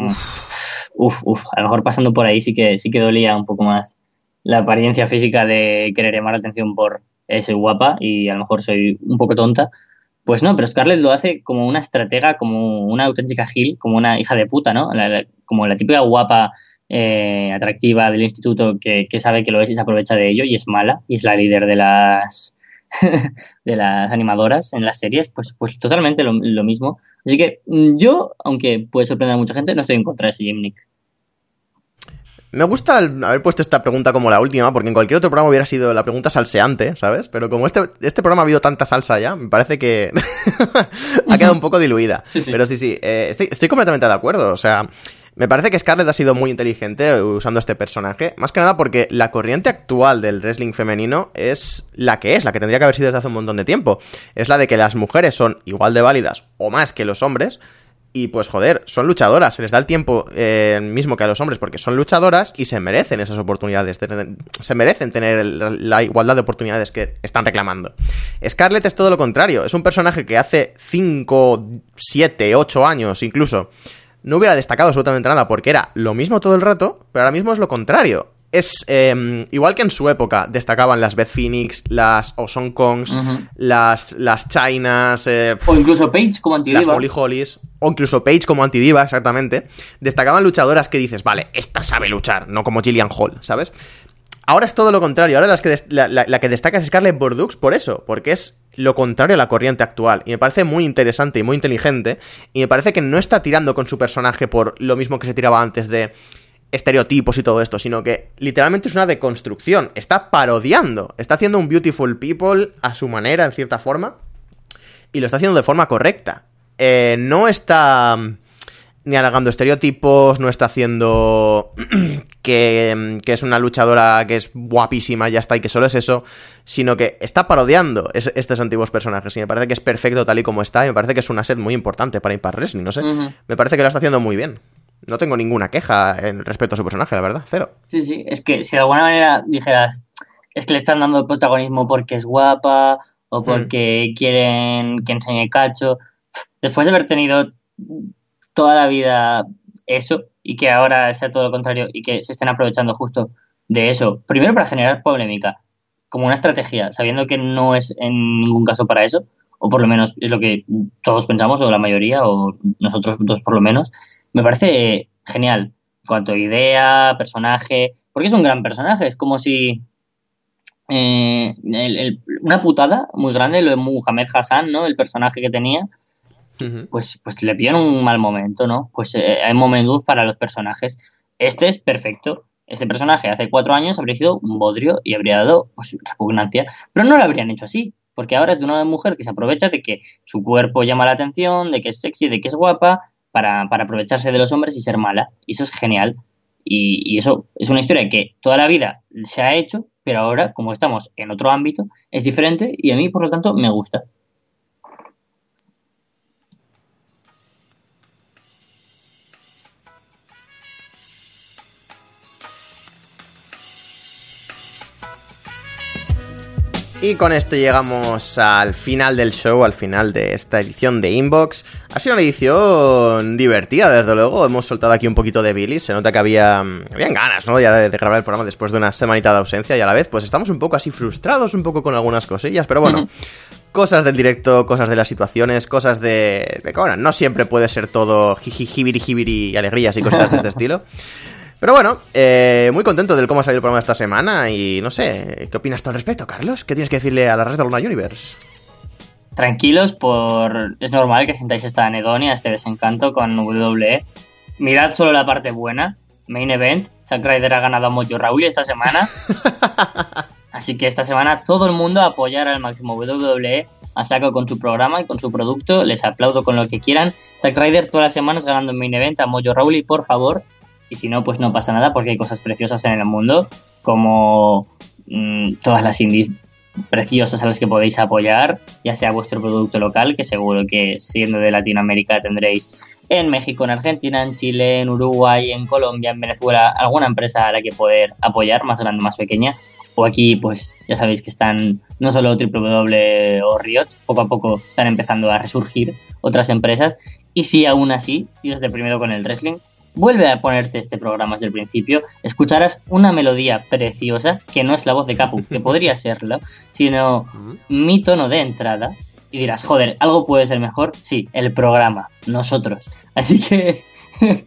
uff, uff, a lo mejor pasando por ahí sí que, sí que dolía un poco más la apariencia física de querer llamar la atención por eh, soy guapa y a lo mejor soy un poco tonta. Pues no, pero Scarlett lo hace como una estratega, como una auténtica Gil, como una hija de puta, ¿no? como la típica guapa eh, atractiva del instituto que, sabe que lo es y se aprovecha de ello y es mala y es la líder de las de las animadoras en las series, pues, pues totalmente lo, mismo. Así que mm, yo, aunque puede sorprender a mucha gente, no estoy en contra de ese Jim Nick. Me gusta haber puesto esta pregunta como la última, porque en cualquier otro programa hubiera sido la pregunta salseante, ¿sabes? Pero como este, este programa ha habido tanta salsa ya, me parece que ha quedado un poco diluida. Pero sí, sí, eh, estoy, estoy completamente de acuerdo. O sea, me parece que Scarlett ha sido muy inteligente usando este personaje, más que nada porque la corriente actual del wrestling femenino es la que es, la que tendría que haber sido desde hace un montón de tiempo. Es la de que las mujeres son igual de válidas o más que los hombres. Y pues joder, son luchadoras, se les da el tiempo eh, mismo que a los hombres porque son luchadoras y se merecen esas oportunidades, se merecen tener la igualdad de oportunidades que están reclamando. Scarlett es todo lo contrario, es un personaje que hace 5, 7, 8 años incluso no hubiera destacado absolutamente nada porque era lo mismo todo el rato, pero ahora mismo es lo contrario. Es em, igual que en su época destacaban las Beth Phoenix, las Oson Kongs, las, las Chinas. Eh, o incluso Paige como antidiva. Las Molly Hollies. O incluso Paige como antidiva, exactamente. Destacaban luchadoras que dices, vale, esta sabe luchar, no como Gillian Hall, ¿sabes? Ahora es todo lo contrario. Ahora las que la, que destaca es Scarlett Bordeaux por eso, porque es lo contrario a la corriente actual. Y me parece muy interesante y muy inteligente. Y me parece que no está tirando con su personaje por lo mismo que se tiraba antes de estereotipos y todo esto, sino que literalmente es una deconstrucción. Está parodiando. Está haciendo un Beautiful People a su manera, en cierta forma. Y lo está haciendo de forma correcta. Eh, no está ni alargando estereotipos, no está haciendo que, es una luchadora que es guapísima, ya está, y que solo es eso, sino que está parodiando estos antiguos personajes. Y me parece que es perfecto tal y como está, y me parece que es una set muy importante para Impact Wrestling, no sé. Me parece que lo está haciendo muy bien. No tengo ninguna queja en respecto a su personaje, la verdad, cero. Sí, sí, es que si de alguna manera dijeras, es que le están dando protagonismo porque es guapa o mm. porque quieren que enseñe cacho, después de haber tenido toda la vida eso y que ahora sea todo lo contrario y que se estén aprovechando justo de eso. Primero para generar polémica, como una estrategia, sabiendo que no es en ningún caso para eso, o por lo menos es lo que todos pensamos, o la mayoría, o nosotros dos por lo menos, me parece genial. En cuanto a idea, personaje, porque es un gran personaje, es como si eh, una putada muy grande lo de Muhammad Hassan, ¿no? El personaje que tenía, pues, pues le pillan un mal momento, ¿no? Pues eh, hay momentos para los personajes. Este es perfecto. Este personaje hace cuatro años habría sido un bodrio y habría dado pues, repugnancia, pero no lo habrían hecho así, porque ahora es de una mujer que se aprovecha de que su cuerpo llama la atención, de que es sexy, de que es guapa, para, para aprovecharse de los hombres y ser mala. Y eso es genial. Y, y, eso es una historia que toda la vida se ha hecho, pero ahora, como estamos en otro ámbito, es diferente y a mí, por lo tanto, me gusta. Y con esto llegamos al final del show, al final de esta edición de Inbox. Ha sido una edición divertida, desde luego. Hemos soltado aquí un poquito de Billy. Se nota que había habían ganas, ¿no? Ya de, grabar el programa después de una semanita de ausencia y a la vez, pues estamos un poco así frustrados, un poco con algunas cosillas. Pero bueno, cosas del directo, cosas de las situaciones, cosas de... de bueno, no siempre puede ser todo jiji, jibiri, jibiri y alegrías y cosas de este estilo. Pero bueno, eh, muy contento del cómo ha salido el programa esta semana y no sé, ¿qué opinas tú al respecto, Carlos? ¿Qué tienes que decirle a la red de Luna Universe? Tranquilos, por es normal que sintáis esta anedonia, este desencanto con WWE. Mirad solo la parte buena. Main Event, Zack Ryder ha ganado a Mojo Raúl esta semana. Así que esta semana todo el mundo a apoyar al máximo WWE a saco con su programa y con su producto. Les aplaudo con lo que quieran. Zack Ryder todas las semanas ganando en Main Event a Mojo Rawley, por favor. Y si no, pues no pasa nada porque hay cosas preciosas en el mundo, como mmm, todas las indies preciosas a las que podéis apoyar, ya sea vuestro producto local, que seguro que siendo de Latinoamérica tendréis en México, en Argentina, en Chile, en Uruguay, en Colombia, en Venezuela, alguna empresa a la que poder apoyar, más grande, más pequeña. O aquí, pues ya sabéis que están no solo WWE o Riot, poco a poco están empezando a resurgir otras empresas. Y si aún así sigues deprimido con el wrestling, vuelve a ponerte este programa desde el principio, escucharás una melodía preciosa, que no es la voz de Capu, que podría serlo, sino mi tono de entrada, y dirás, joder, ¿algo puede ser mejor? Sí, el programa, nosotros. Así que,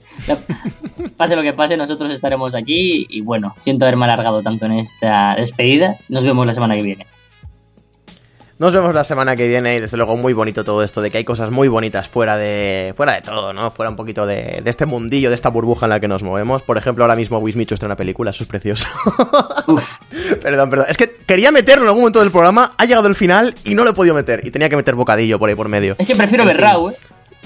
pase lo que pase, nosotros estaremos aquí, y bueno, siento haberme alargado tanto en esta despedida, nos vemos la semana que viene. Nos vemos la semana que viene y desde luego muy bonito todo esto de que hay cosas muy bonitas fuera de fuera de todo, ¿no? Fuera un poquito de, de este mundillo, de esta burbuja en la que nos movemos. Por ejemplo, ahora mismo Wismichu está en una película, eso es precioso. perdón, perdón. Es que quería meterlo en algún momento del programa, ha llegado el final y no lo he podido meter. Y tenía que meter bocadillo por ahí por medio. Es que prefiero ver Raw, ¿eh?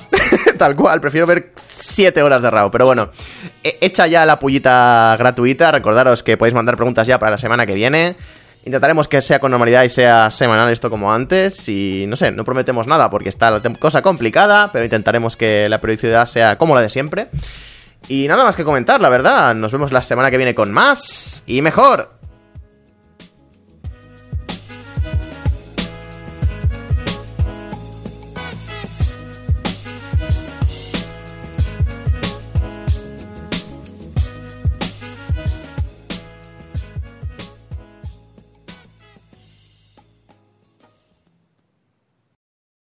Tal cual, prefiero ver 7 horas de Raw. Pero bueno, hecha ya la pullita gratuita. Recordaros que podéis mandar preguntas ya para la semana que viene. Intentaremos que sea con normalidad y sea semanal esto como antes. Y no sé, no prometemos nada porque está la cosa complicada, pero intentaremos que la periodicidad sea como la de siempre. Y nada más que comentar, la verdad. Nos vemos la semana que viene con más y mejor.